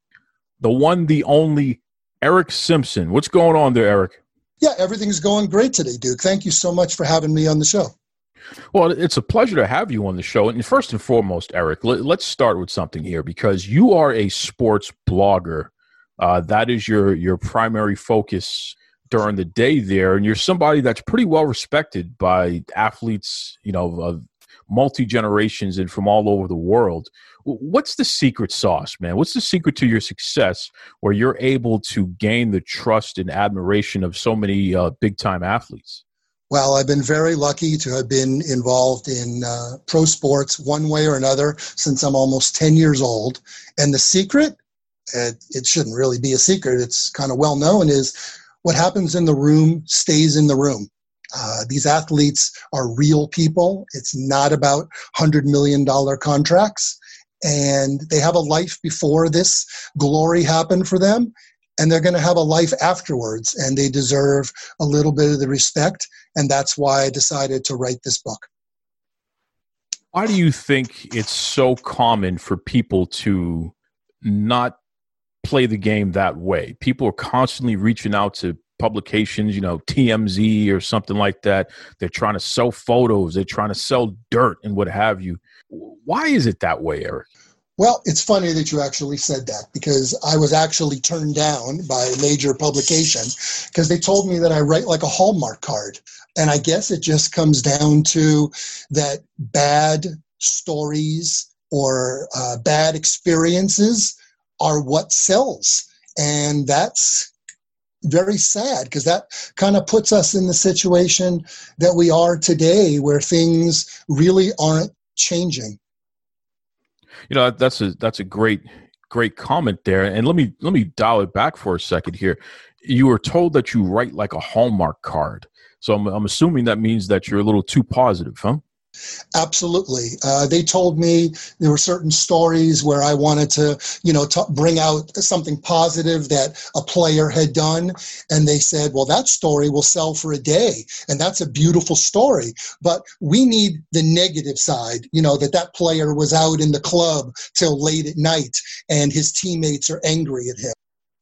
the one, the only Eric Simpson. What's going on there, Eric? Yeah, everything's going great today, Duke. Thank you so much for having me on the show. Well, it's a pleasure to have you on the show. And first and foremost, Eric, let, us start with something here because you are a sports blogger uh, that is your your primary focus during the day there, and you're somebody that's pretty well respected by athletes, you know, of multi generations and from all over the world. What's the secret sauce, man? What's the secret to your success where you're able to gain the trust and admiration of so many uh, big time athletes? Well, I've been very lucky to have been involved in uh, pro sports one way or another since I'm almost 10 years old. And the secret it, it shouldn't really be a secret. It's kind of well known is what happens in the room stays in the room. Uh, these athletes are real people. It's not about $100 million contracts. And they have a life before this glory happened for them. And they're going to have a life afterwards. And they deserve a little bit of the respect. And that's why I decided to write this book. Why do you think it's so common for people to not play the game that way. People are constantly reaching out to publications, you know, TMZ or something like that. They're trying to sell photos, they're trying to sell dirt and what have you. Why is it that way, Eric? Well, it's funny that you actually said that because I was actually turned down by a major publication because they told me that I write like a Hallmark card. And I guess it just comes down to that bad stories or uh, bad experiences are what sells. And that's very sad because that kind of puts us in the situation that we are today where things really aren't changing. You know, that's a that's a great great comment there. And let me let me dial it back for a second here. You were told that you write like a Hallmark card. So I'm, I'm assuming that means that you're a little too positive, huh? Absolutely. Uh, they told me there were certain stories where I wanted to, you know, to bring out something positive that a player had done. And they said, well, that story will sell for a day. And that's a beautiful story. But we need the negative side, you know, that that player was out in the club till late at night and his teammates are angry at him.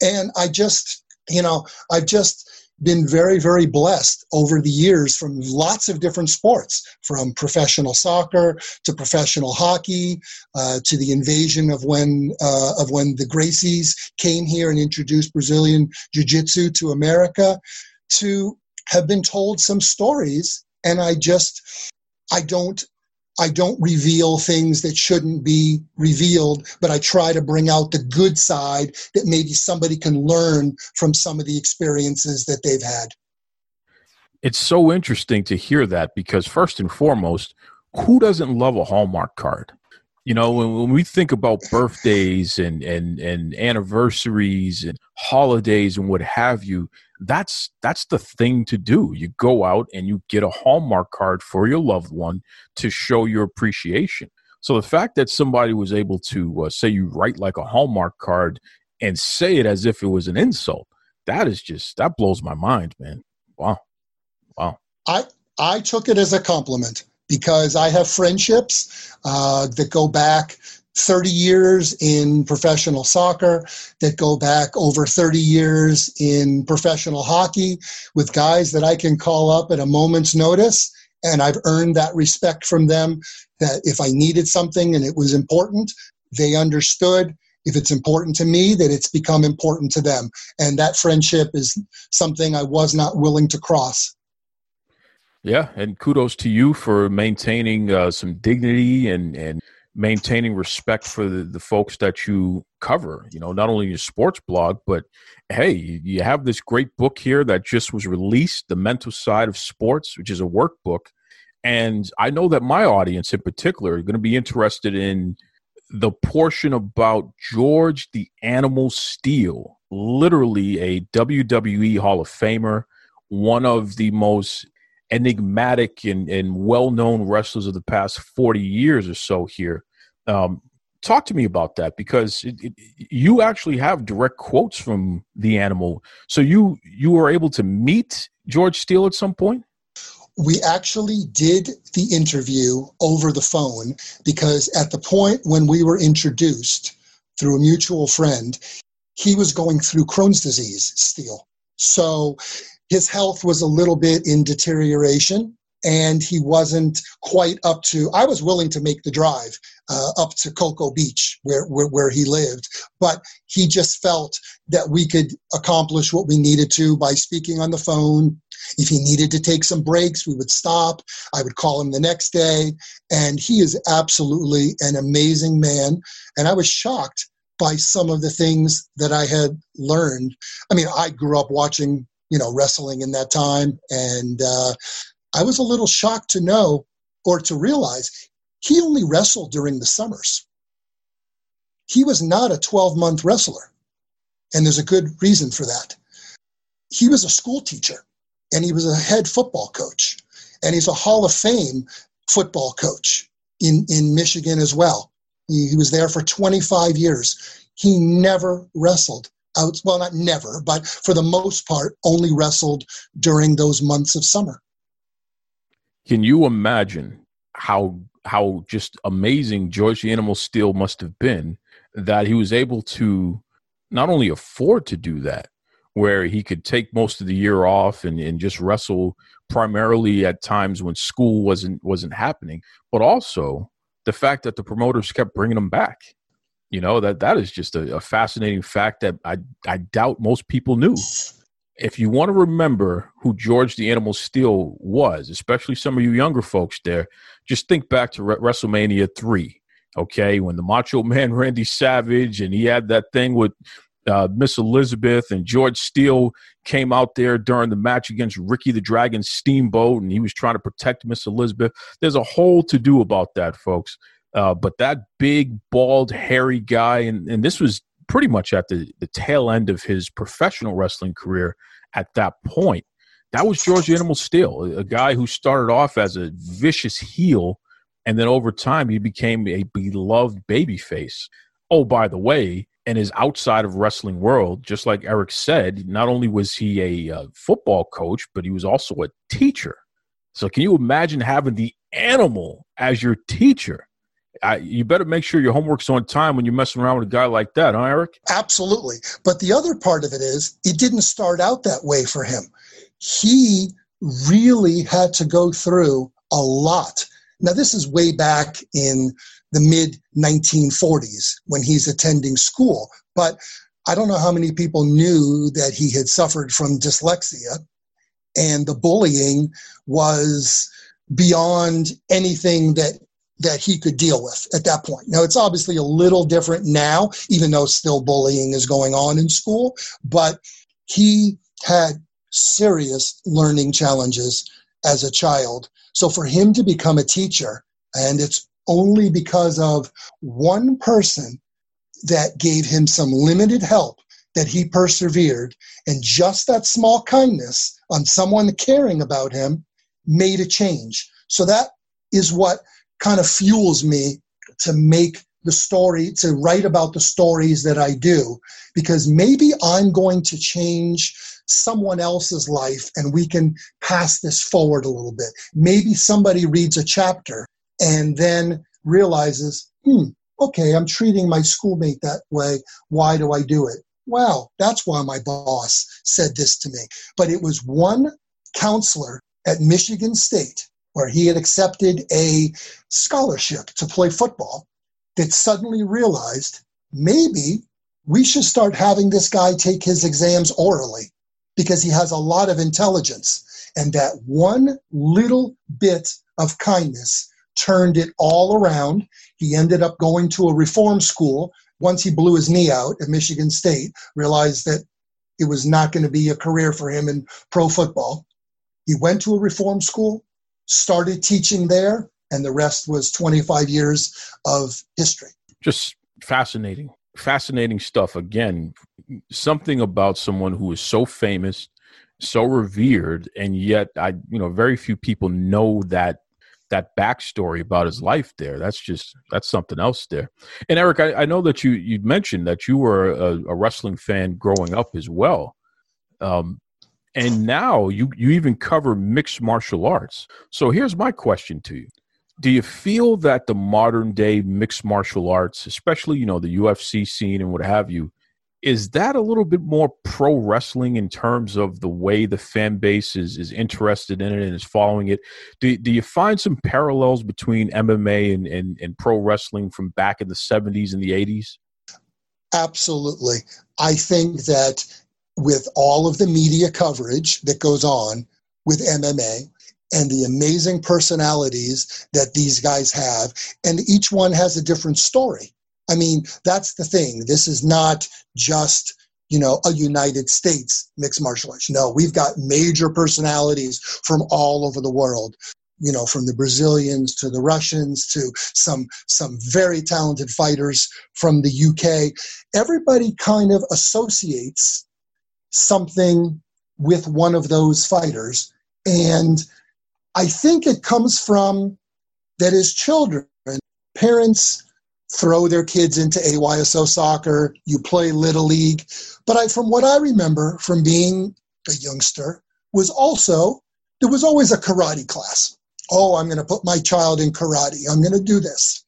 And I just, you know, I've just, been very, very blessed over the years from lots of different sports, from professional soccer to professional hockey uh, to the invasion of when uh, of when the Gracies came here and introduced Brazilian Jiu-Jitsu to America, to have been told some stories, and I just I don't I don't reveal things that shouldn't be revealed, but I try to bring out the good side that maybe somebody can learn from some of the experiences that they've had. It's so interesting to hear that because, first and foremost, who doesn't love a Hallmark card? You know, when, when we think about birthdays and, and, and anniversaries and holidays and what have you, that's that's the thing to do. You go out and you get a Hallmark card for your loved one to show your appreciation. So the fact that somebody was able to uh, say you write like a Hallmark card and say it as if it was an insult, that is just that blows my mind, man. Wow. Wow. I I took it as a compliment because I have friendships uh, that go back 30 years in professional soccer, that go back over 30 years in professional hockey with guys that I can call up at a moment's notice. And I've earned that respect from them that if I needed something and it was important, they understood. If it's important to me, that it's become important to them. And that friendship is something I was not willing to cross. Yeah, and kudos to you for maintaining uh, some dignity and and maintaining respect for the, the folks that you cover. You know, not only your sports blog, but hey, you have this great book here that just was released, "The Mental Side of Sports," which is a workbook. And I know that my audience, in particular, are going to be interested in the portion about George the Animal Steele, literally a WWE Hall of Famer, one of the most enigmatic and, and well known wrestlers of the past 40 years or so here. Um, talk to me about that because it, it, you actually have direct quotes from the animal. So you you were able to meet George Steele at some point? We actually did the interview over the phone because at the point when we were introduced through a mutual friend, he was going through Crohn's disease, Steele. So his health was a little bit in deterioration and he wasn't quite up to i was willing to make the drive uh, up to cocoa beach where, where, where he lived. But he just felt that we could accomplish what we needed to by speaking on the phone. If he needed to take some breaks we would stop. I would call him the next day. And he is absolutely an amazing man. And i was shocked by some of the things that i had learned. I mean i grew up watching you know, wrestling in that time. And uh, I was a little shocked to know or to realize he only wrestled during the summers. He was not a 12 month wrestler. And there's a good reason for that. He was a school teacher and he was a head football coach. And he's a Hall of Fame football coach in, in Michigan as well. He, he was there for 25 years. He never wrestled well, not never, but for the most part, only wrestled during those months of summer. Can you imagine how how just amazing George the Animal Steele must have been that he was able to not only afford to do that, where he could take most of the year off and, and just wrestle primarily at times when school wasn't wasn't happening, but also the fact that the promoters kept bringing him back you know that that is just a, a fascinating fact that I I doubt most people knew. If you want to remember who George the Animal Steele was, especially some of you younger folks there, just think back to Re- WrestleMania three. Okay, when the Macho Man Randy Savage and he had that thing with uh, Miss Elizabeth and George Steele came out there during the match against Ricky the Dragon Steamboat, and he was trying to protect Miss Elizabeth. There's a whole to do about that, folks. Uh, but that big, bald, hairy guy, and, and this was pretty much at the, the tail end of his professional wrestling career at that point. That was George Animal Steele, a guy who started off as a vicious heel, and then over time he became a beloved babyface. Oh, by the way, in his outside of wrestling world, just like Eric said, not only was he a uh, football coach, but he was also a teacher. So, can you imagine having the animal as your teacher? I, you better make sure your homework's on time when you're messing around with a guy like that, huh, Eric? Absolutely. But the other part of it is, it didn't start out that way for him. He really had to go through a lot. Now, this is way back in the mid 1940s when he's attending school. But I don't know how many people knew that he had suffered from dyslexia, and the bullying was beyond anything that that he could deal with at that point. Now, it's obviously a little different now, even though still bullying is going on in school, but he had serious learning challenges as a child. So for him to become a teacher, and it's only because of one person that gave him some limited help that he persevered, and just that small kindness on someone caring about him made a change. So that is what kind of fuels me to make the story, to write about the stories that I do, because maybe I'm going to change someone else's life and we can pass this forward a little bit. Maybe somebody reads a chapter and then realizes, hmm, okay, I'm treating my schoolmate that way. Why do I do it? Well, that's why my boss said this to me. But it was one counselor at Michigan State where he had accepted a scholarship to play football that suddenly realized maybe we should start having this guy take his exams orally because he has a lot of intelligence. And that one little bit of kindness turned it all around. He ended up going to a reform school. Once he blew his knee out at Michigan State, realized that it was not going to be a career for him in pro football. He went to a reform school, started teaching there, and the rest was 25 years of history. Just fascinating fascinating stuff. Again, something about someone who is so famous, so revered, and yet I, you know, very few people know that that backstory about his life there. That's just that's something else there. And Eric, I, I know that you you mentioned that you were a, a wrestling fan growing up as well. Um, and now you you even cover mixed martial arts. So here's my question to you: do you feel that the modern day mixed martial arts, especially you know the UFC scene and what have you, is that a little bit more pro wrestling in terms of the way the fan base is is interested in it and is following it? Do do you find some parallels between MMA and and, and pro wrestling from back in the seventies and the eighties? Absolutely, I think that with all of the media coverage that goes on with MMA, and the amazing personalities that these guys have. And each one has a different story. I mean, that's the thing. This is not just, you know, a United States mixed martial arts. No, we've got major personalities from all over the world. You know, from the Brazilians to the Russians to some some very talented fighters from the UK. Everybody kind of associates something with one of those fighters. And I think it comes from that as children, parents throw their kids into AYSO soccer, you play Little League. But I, from what I remember from being a youngster, was also there was always a karate class. Oh, I'm going to put my child in karate. I'm going to do this.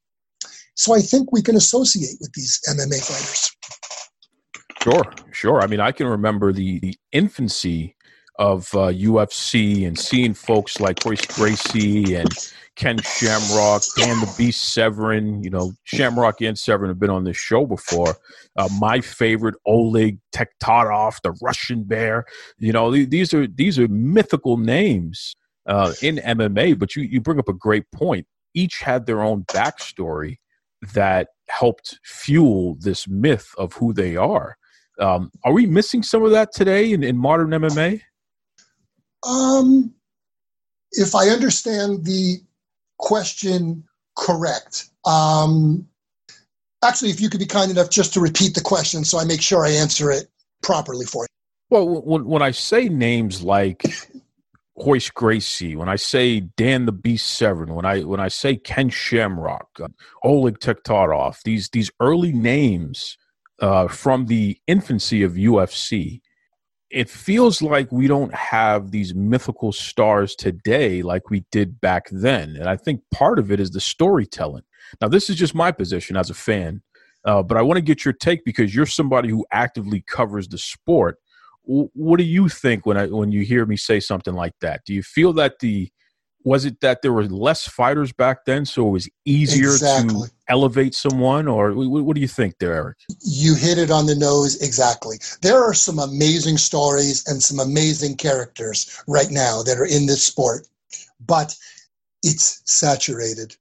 So I think we can associate with these MMA fighters. Sure, sure. I mean, I can remember the, the infancy of uh, UFC and seeing folks like Royce Gracie and Ken Shamrock, Dan the Beast Severn. You know, Shamrock and Severn have been on this show before. Uh, my favorite, Oleg Taktarov, the Russian Bear. You know, these are these are mythical names uh, in MMA. But you you bring up a great point. Each had their own backstory that helped fuel this myth of who they are. Um, are we missing some of that today in, in modern MMA? Um, if I understand the question correct, um, actually, if you could be kind enough just to repeat the question so I make sure I answer it properly for you. Well, when, when I say names like Royce Gracie, when I say Dan the Beast Severn, when I when I say Ken Shamrock, uh, Oleg Taktarov, these these early names uh, from the infancy of UFC, it feels like we don't have these mythical stars today like we did back then. And I think part of it is the storytelling. Now, this is just my position as a fan, uh, but I want to get your take because you're somebody who actively covers the sport. W- what do you think when I when you hear me say something like that? Do you feel that the was it that there were less fighters back then, so it was easier exactly. to elevate someone, or what do you think there, Eric? You hit it on the nose exactly. There are some amazing stories and some amazing characters right now that are in this sport, but it's saturated.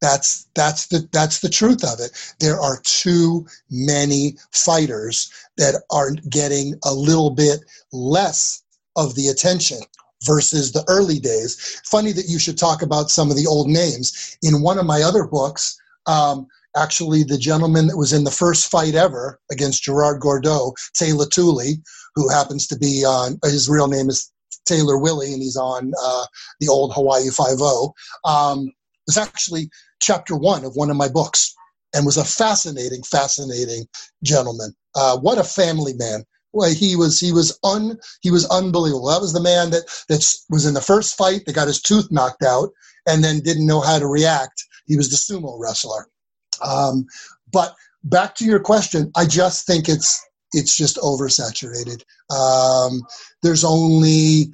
That's that's the that's the truth of it. There are too many fighters that are getting a little bit less of the attention versus the early days. Funny that you should talk about some of the old names. In one of my other books, um, actually the gentleman that was in the first fight ever against Gerard Gordeau, Teila Tuli, who happens to be on his real name is Taylor Wily, and he's on uh, the old Hawaii Five O. Um, was actually chapter one of one of my books and was a fascinating, fascinating gentleman. Uh, what a family man. Well, he was he was un he was unbelievable. That was the man that that was in the first fight that got his tooth knocked out and then didn't know how to react. He was the sumo wrestler. Um, but back to your question, I just think it's it's just oversaturated. Um, there's only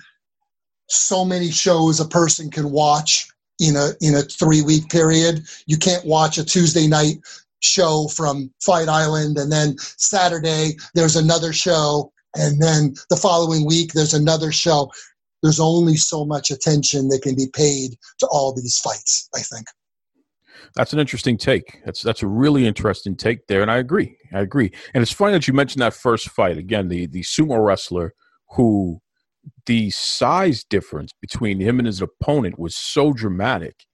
so many shows a person can watch in a in a three week period. You can't watch a Tuesday night show from Fight Island and then Saturday there's another show and then the following week there's another show. There's only so much attention that can be paid to all these fights, I think. That's an interesting take. That's that's a really interesting take there, and I agree. I agree. And it's funny that you mentioned that first fight again. The the sumo wrestler who the size difference between him and his opponent was so dramatic,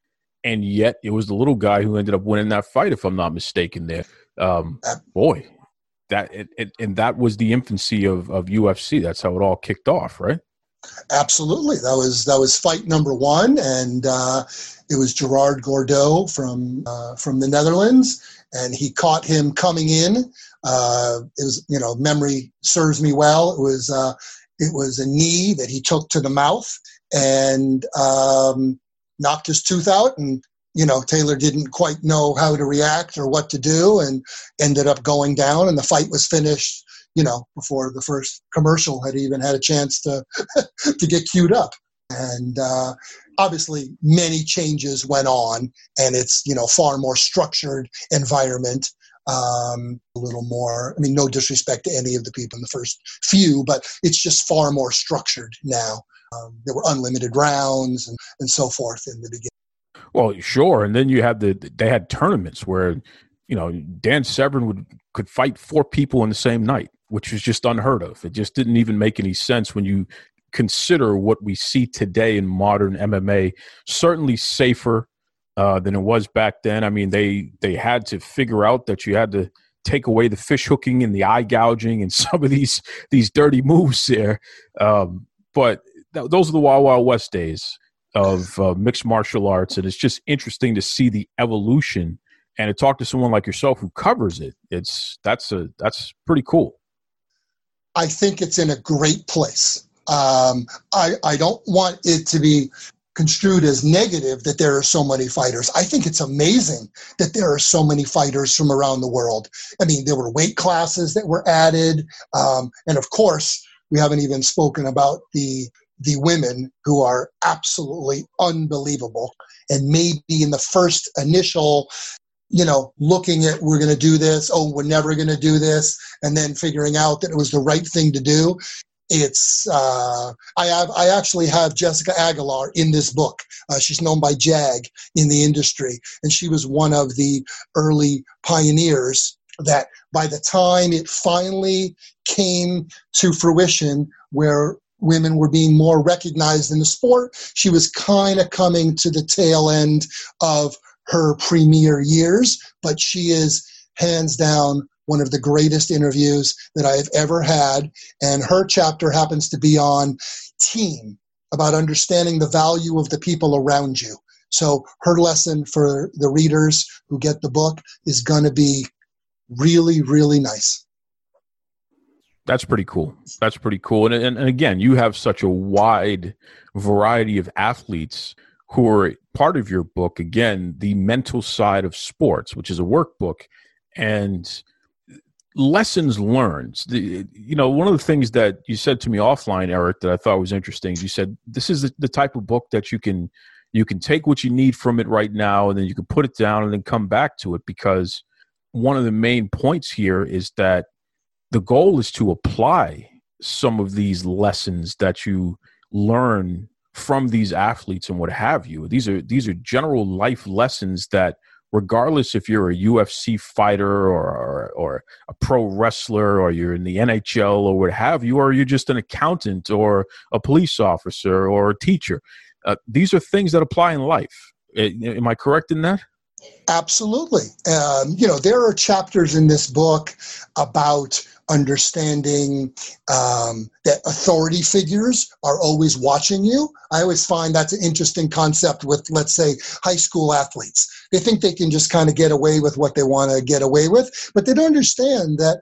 and yet it was the little guy who ended up winning that fight, if I'm not mistaken. There, um, boy, that it, it, and that was the infancy of of UFC. That's how it all kicked off, right? Absolutely, that was that was fight number one, and uh, it was Gerard Gordeau from uh, from the Netherlands, and he caught him coming in. Uh, it was you know memory serves me well. It was uh, it was a knee that he took to the mouth and um, knocked his tooth out. And, you know, Taylor didn't quite know how to react or what to do and ended up going down. And the fight was finished, you know, before the first commercial had even had a chance to, to get queued up. And uh, obviously, many changes went on, and it's, you know, far more structured environment um, a little more. I mean, no disrespect to any of the people in the first few, but it's just far more structured now. Um, there were unlimited rounds and, and so forth in the beginning. Well, sure, and then you had the they had tournaments where you know Dan Severn would could fight four people in the same night, which was just unheard of. It just didn't even make any sense when you consider what we see today in modern MMA. Certainly safer, uh, than it was back then. I mean, they they had to figure out that you had to take away the fish hooking and the eye gouging and some of these these dirty moves there. Um, but th- those are the Wild Wild West days of uh, mixed martial arts, and it's just interesting to see the evolution. And to talk to someone like yourself who covers it, it's that's a that's pretty cool. I think it's in a great place. Um, I I don't want it to be construed as negative that there are so many fighters. I think it's amazing that there are so many fighters from around the world. I mean, there were weight classes that were added, um, and of course, we haven't even spoken about the the women who are absolutely unbelievable. And maybe in the first initial you know, looking at we're going to do this, oh, we're never going to do this, and then figuring out that it was the right thing to do it's uh, I have I actually have Jessica Aguilar in this book. Uh, she's known by Jag in the industry, and she was one of the early pioneers. That by the time it finally came to fruition, where women were being more recognized in the sport, she was kind of coming to the tail end of her premier years. But she is hands down one of the greatest interviews that I've ever had. And her chapter happens to be on team, about understanding the value of the people around you. So her lesson for the readers who get the book is going to be really, really nice. That's pretty cool. That's pretty cool. And, and, and again, you have such a wide variety of athletes who are part of your book. Again, the mental side of sports, which is a workbook. And lessons learned the, you know one of the things that you said to me offline eric that i thought was interesting you said this is the, the, type of book that you can you can take what you need from it right now and then you can put it down and then come back to it because one of the main points here is that the goal is to apply some of these lessons that you learn from these athletes and what have you. These are these are general life lessons that regardless if you're a UFC fighter or, or, or a pro wrestler or you're in the NHL or what have you, or you're just an accountant or a police officer or a teacher, uh, these are things that apply in life. Am I correct in that? Absolutely. Um, you know, there are chapters in this book about understanding um, that authority figures are always watching you. I always find that's an interesting concept with, let's say, high school athletes. They think they can just kind of get away with what they want to get away with, but they don't understand that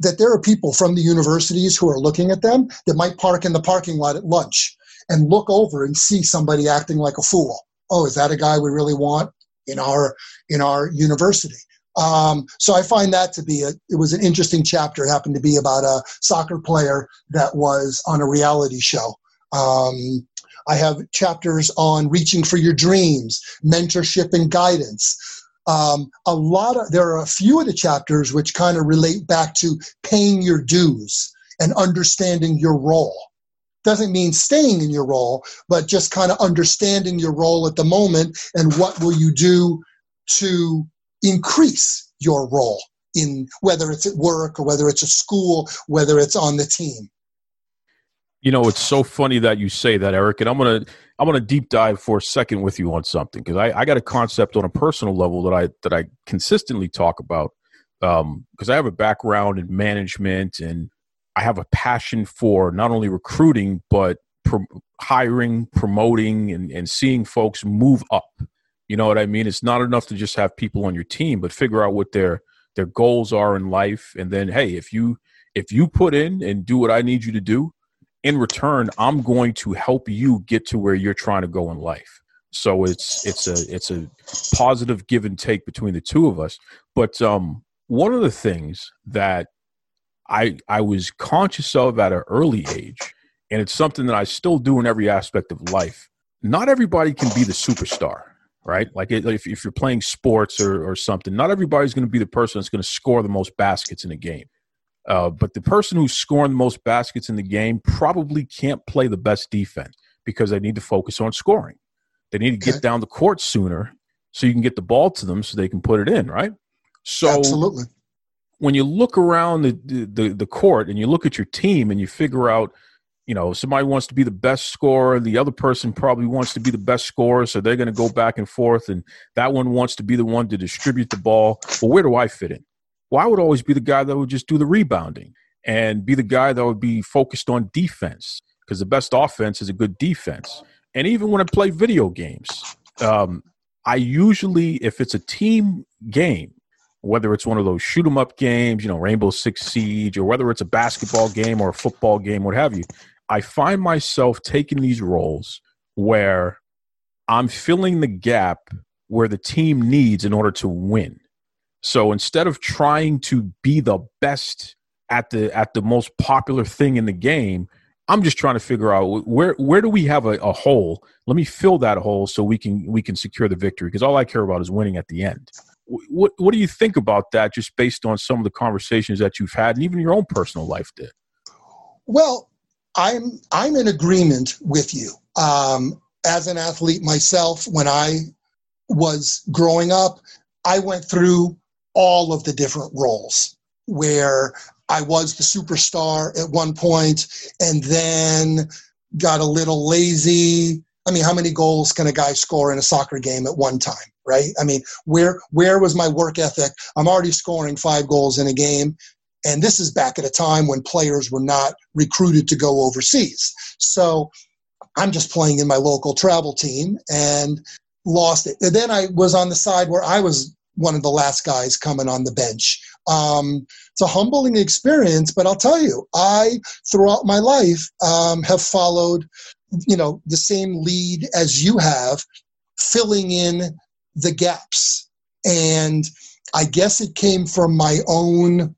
that there are people from the universities who are looking at them that might park in the parking lot at lunch and look over and see somebody acting like a fool. Oh, is that a guy we really want in our in our university? Um, so I find that to be a, it was an interesting chapter. It happened to be about a soccer player that was on a reality show. Um, I have chapters on reaching for your dreams, mentorship and guidance. Um, a lot of there are a few of the chapters which kind of relate back to paying your dues and understanding your role. Doesn't mean staying in your role, but just kind of understanding your role at the moment and what will you do to increase your role in whether it's at work or whether it's at school, whether it's on the team. You know, it's so funny that you say that, Eric. And I'm gonna I'm gonna deep dive for a second with you on something because I, I got a concept on a personal level that I that I consistently talk about because um, I have a background in management and I have a passion for not only recruiting but hiring, promoting, and, and seeing folks move up you know what I mean? It's not enough to just have people on your team, but figure out what their their goals are in life and then hey, if you if you put in and do what I need you to do, in return, I'm going to help you get to where you're trying to go in life. So it's it's a it's a positive give and take between the two of us. But um, one of the things that I I was conscious of at an early age, and it's something that I still do in every aspect of life. Not everybody can be the superstar right? Like if, if you're playing sports or, or something, not everybody's going to be the person that's going to score the most baskets in a game. Uh, but the person who's scoring the most baskets in the game probably can't play the best defense because they need to focus on scoring. They need to get down the court sooner so you can get the ball to them so they can put it in, right? So absolutely. When you look around the, the, the court and you look at your team and you figure out – you know, somebody wants to be the best scorer, the other person probably wants to be the best scorer, so they're going to go back and forth, and that one wants to be the one to distribute the ball. Well, where do I fit in? Well, I would always be the guy that would just do the rebounding and be the guy that would be focused on defense because the best offense is a good defense. And even when I play video games, um, I usually, if it's a team game, whether it's one of those shoot 'em up games, you know, Rainbow Six Siege, or whether it's a basketball game or a football game, what have you, I find myself taking these roles where I'm filling the gap where the team needs in order to win. So instead of trying to be the best at the at the most popular thing in the game, I'm just trying to figure out where where do we have a, a hole? Let me fill that hole so we can we can secure the victory because all I care about is winning at the end. What what do you think about that? Just based on some of the conversations that you've had, and even your own personal life, did. Well, I'm I'm in agreement with you. Um, as an athlete myself, when I was growing up, I went through all of the different roles where I was the superstar at one point and then got a little lazy. I mean, how many goals can a guy score in a soccer game at one time, right? I mean, where where was my work ethic? I'm already scoring 5 goals in a game and this is back at a time when players were not recruited to go overseas. So I'm just playing in my local travel team and lost it. And then I was on the side where I was one of the last guys coming on the bench. Um, it's a humbling experience, but I'll tell you, I throughout my life um, have followed, you know, the same lead as you have, filling in the gaps. And I guess it came from my own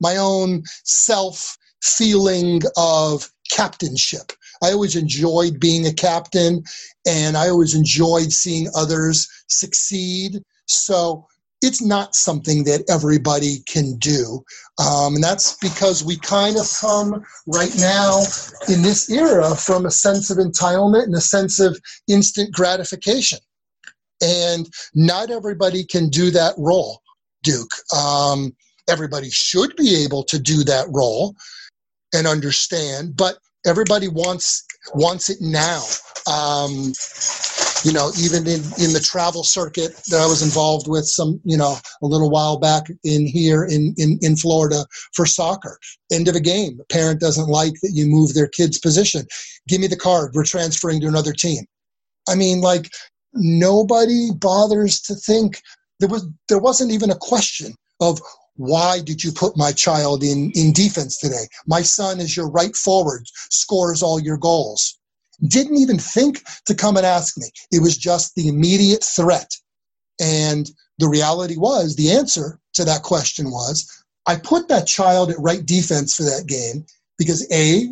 my own self feeling of captainship. I always enjoyed being a captain and I always enjoyed seeing others succeed. So it's not something that everybody can do. Um, and that's because we kind of come right now in this era from a sense of entitlement and a sense of instant gratification. And not everybody can do that role, Duke. Um, everybody should be able to do that role and understand, but everybody wants wants it now. Um, you know, even in, in the travel circuit that I was involved with some, you know, a little while back in here in, in, in Florida for soccer. End of a game. The parent doesn't like that you move their kid's position. Give me the card. We're transferring to another team. I mean, like nobody bothers to think there was there wasn't even a question of why did you put my child in in defense today? My son is your right forward scores all your goals. Didn't even think to come and ask me. It was just the immediate threat. And the reality was the answer to that question was i put that child at right defense for that game because a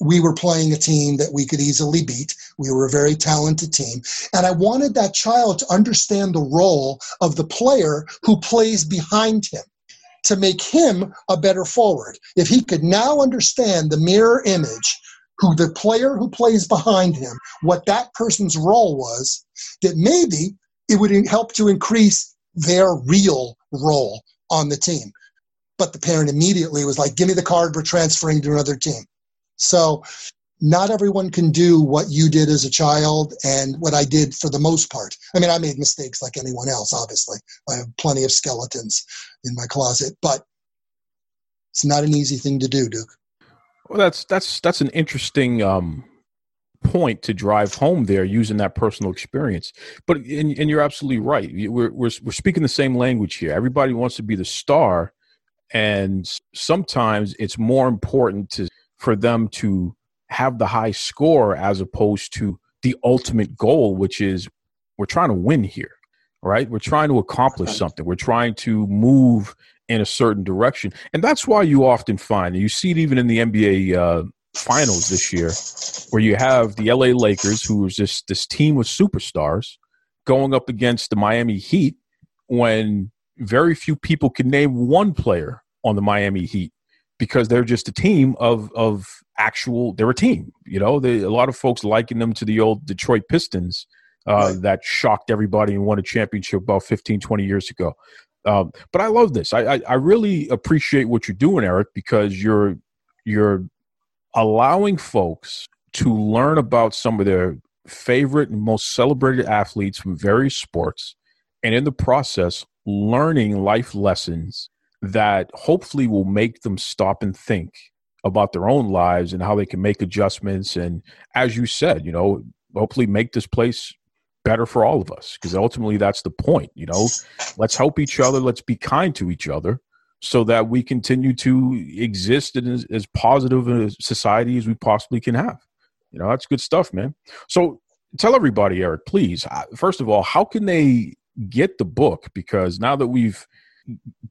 we were playing a team that we could easily beat. We were a very talented team. And I wanted that child to understand the role of the player who plays behind him to make him a better forward. If he could now understand the mirror image, who the player who plays behind him, what that person's role was, that maybe it would help to increase their real role on the team. But the parent immediately was like, give me the card, we're transferring to another team. So not everyone can do what you did as a child and what I did for the most part. I mean, I made mistakes like anyone else, obviously. I have plenty of skeletons in my closet, but it's not an easy thing to do, Duke. Well, that's that's that's an interesting um, point to drive home there using that personal experience. But and, and you're absolutely right. We're, we're we're speaking the same language here. Everybody wants to be the star, and sometimes it's more important to for them to have the high score as opposed to the ultimate goal, which is we're trying to win here, right? We're trying to accomplish something. We're trying to move in a certain direction. And that's why you often find, and you see it even in the NBA uh, finals this year, where you have the LA Lakers, who is just this team of superstars, going up against the Miami Heat when very few people can name one player on the Miami Heat because they're just a team of of actual they're a team you know? They, a lot of folks liken them to the old detroit pistons uh, that shocked everybody and won a championship about 15 20 years ago. Um, but i love this. I, I, I really appreciate what you're doing eric because you're you're allowing folks to learn about some of their favorite and most celebrated athletes from various sports and in the process learning life lessons that hopefully will make them stop and think about their own lives and how they can make adjustments and as you said you know hopefully make this place better for all of us because ultimately that's the point you know? Let's help each other let's be kind to each other so that we continue to exist in as, as positive a society as we possibly can have. You know that's good stuff man. So tell everybody eric please first of all how can they get the book? Because now that we've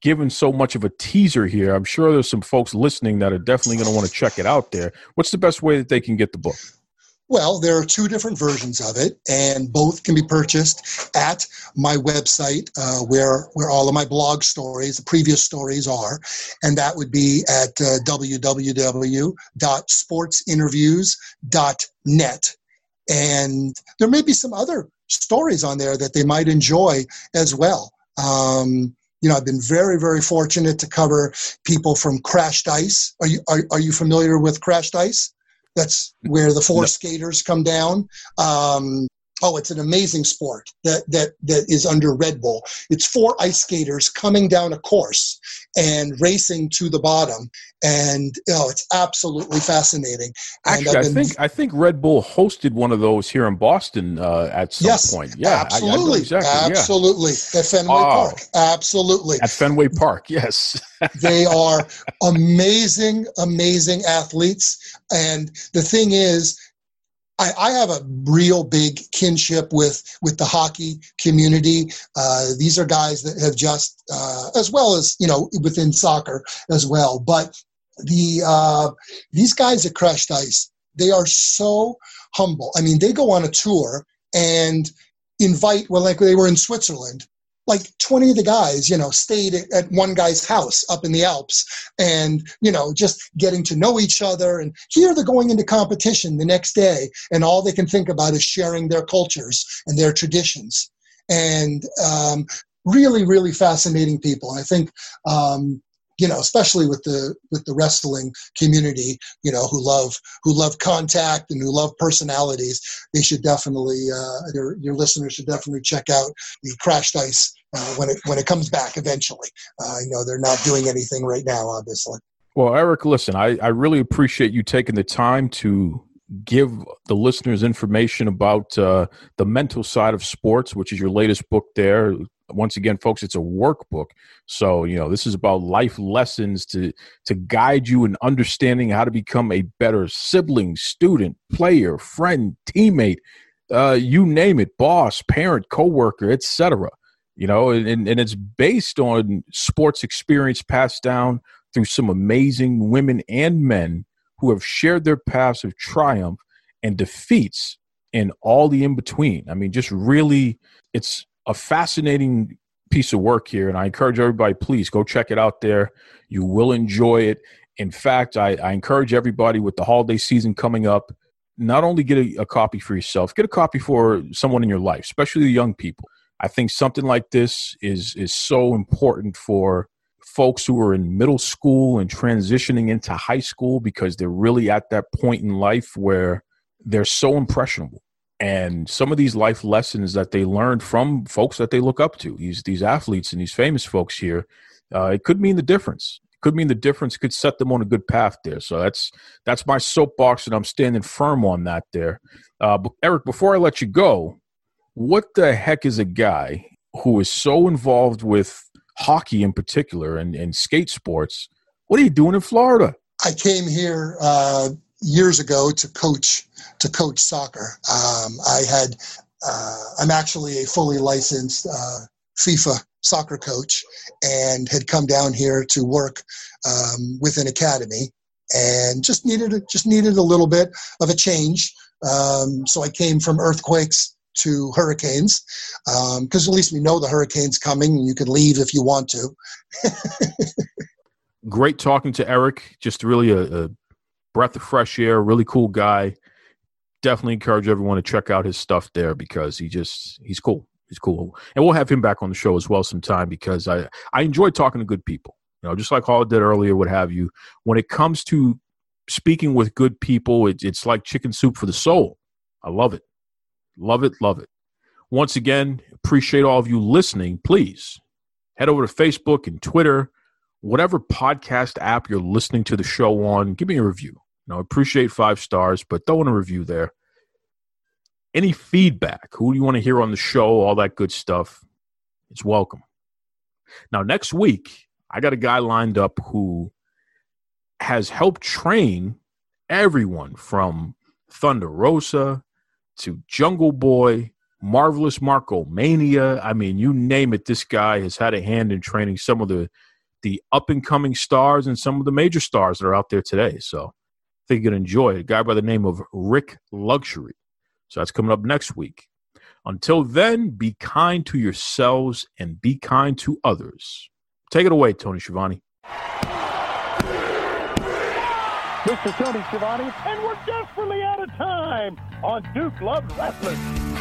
given so much of a teaser here, I'm sure there's some folks listening that are definitely going to want to check it out there. What's the best way that they can get the book? Well, there are two different versions of it, and both can be purchased at my website, uh, where where all of my blog stories, the previous stories are, and that would be at uh, www.sportsinterviews.net. And there may be some other stories on there that they might enjoy as well. Um, you know, I've been very, very fortunate to cover people from Crashed Ice. Are you are, are you familiar with Crashed Ice? That's where the four skaters come down. Um, oh, it's an amazing sport that that that is under Red Bull. It's four ice skaters coming down a course and racing to the bottom, and oh, it's absolutely fascinating. Actually, I think I think Red Bull hosted one of those here in Boston uh, at some yes, point. Yeah, absolutely, I, I exactly, absolutely yeah. at Fenway oh, Park. Absolutely at Fenway Park. Yes, they are amazing, amazing athletes, and the thing is I, I, have a real big kinship with with the hockey community. Uh, these are guys that have just, uh, as well as you know, within soccer as well. But the uh, these guys at Crashed Ice, they are so humble. I mean, they go on a tour and invite. Well, like they were in Switzerland like 20 of the guys, you know, stayed at one guy's house up in the Alps and, you know, just getting to know each other. And here they're going into competition the next day, and all they can think about is sharing their cultures and their traditions. And um, really, really fascinating people. And I think um, you know, especially with the with the wrestling community, you know, who love who love contact and who love personalities, they should definitely uh, your your listeners should definitely check out the Crashed Ice uh, when it when it comes back eventually. Uh, I know they're not doing anything right now, obviously. Well, Eric, listen, I, I really appreciate you taking the time to give the listeners information about uh, the mental side of sports, which is your latest book there, once again folks it's a workbook so you know this is about life lessons to to guide you in understanding how to become a better sibling student player friend teammate uh, you name it boss parent coworker etc you know and, and it's based on sports experience passed down through some amazing women and men who have shared their paths of triumph and defeats and all the in between i mean just really it's a fascinating piece of work here, and I encourage everybody, please go check it out there. You will enjoy it. In fact, I, I encourage everybody with the holiday season coming up, not only get a, a, copy for yourself, get a copy for someone in your life, especially the young people. I think something like this is is so important for folks who are in middle school and transitioning into high school because they're really at that point in life where they're so impressionable. And some of these life lessons that they learned from folks that they look up to these these athletes and these famous folks here uh, it could mean the difference. It could mean the difference could set them on a good path there. So that's that's my soapbox and i'm standing firm on that there. Uh, but eric before i let you go what the heck is a guy who is so involved with hockey in particular and, and skate sports what are you doing in florida i came here uh, years ago to coach to coach soccer. Um, I had uh, I'm actually a fully licensed uh, FIFA soccer coach and had come down here to work um, with an academy and just needed a, just needed a little bit of a change. Um, so I came from earthquakes to hurricanes because um, at least we know the hurricane's coming and you can leave if you want to. Great talking to Eric. Just really a, a breath of fresh air, really cool guy. Definitely encourage everyone to check out his stuff there because he just he's cool. He's cool. And we'll have him back on the show as well sometime because I I enjoy talking to good people. You know, just like Holidead earlier, what have you. When it comes to speaking with good people, it, it's like chicken soup for the soul. I love it. Love it, love it. Once again, appreciate all of you listening. Please head over to Facebook and Twitter whatever podcast app you're listening to the show on, give me a review. Know, appreciate five stars, but throw in a review there. Any feedback, who do you want to hear on the show, all that good stuff, it's welcome. Now, next week, I got a guy lined up who has helped train everyone from Thunder Rosa to Jungle Boy, Marvelous Marco Mania. I mean, you name it, this guy has had a hand in training some of the the up and coming stars and some of the major stars that are out there today. So I think going to enjoy it. A guy by the name of Rick Luxury. So that's coming up next week. Until then, be kind to yourselves and be kind to others. Take it away, Tony Schiavone. This is Tony Schiavone, and we're desperately out of time on Duke Loves Wrestling.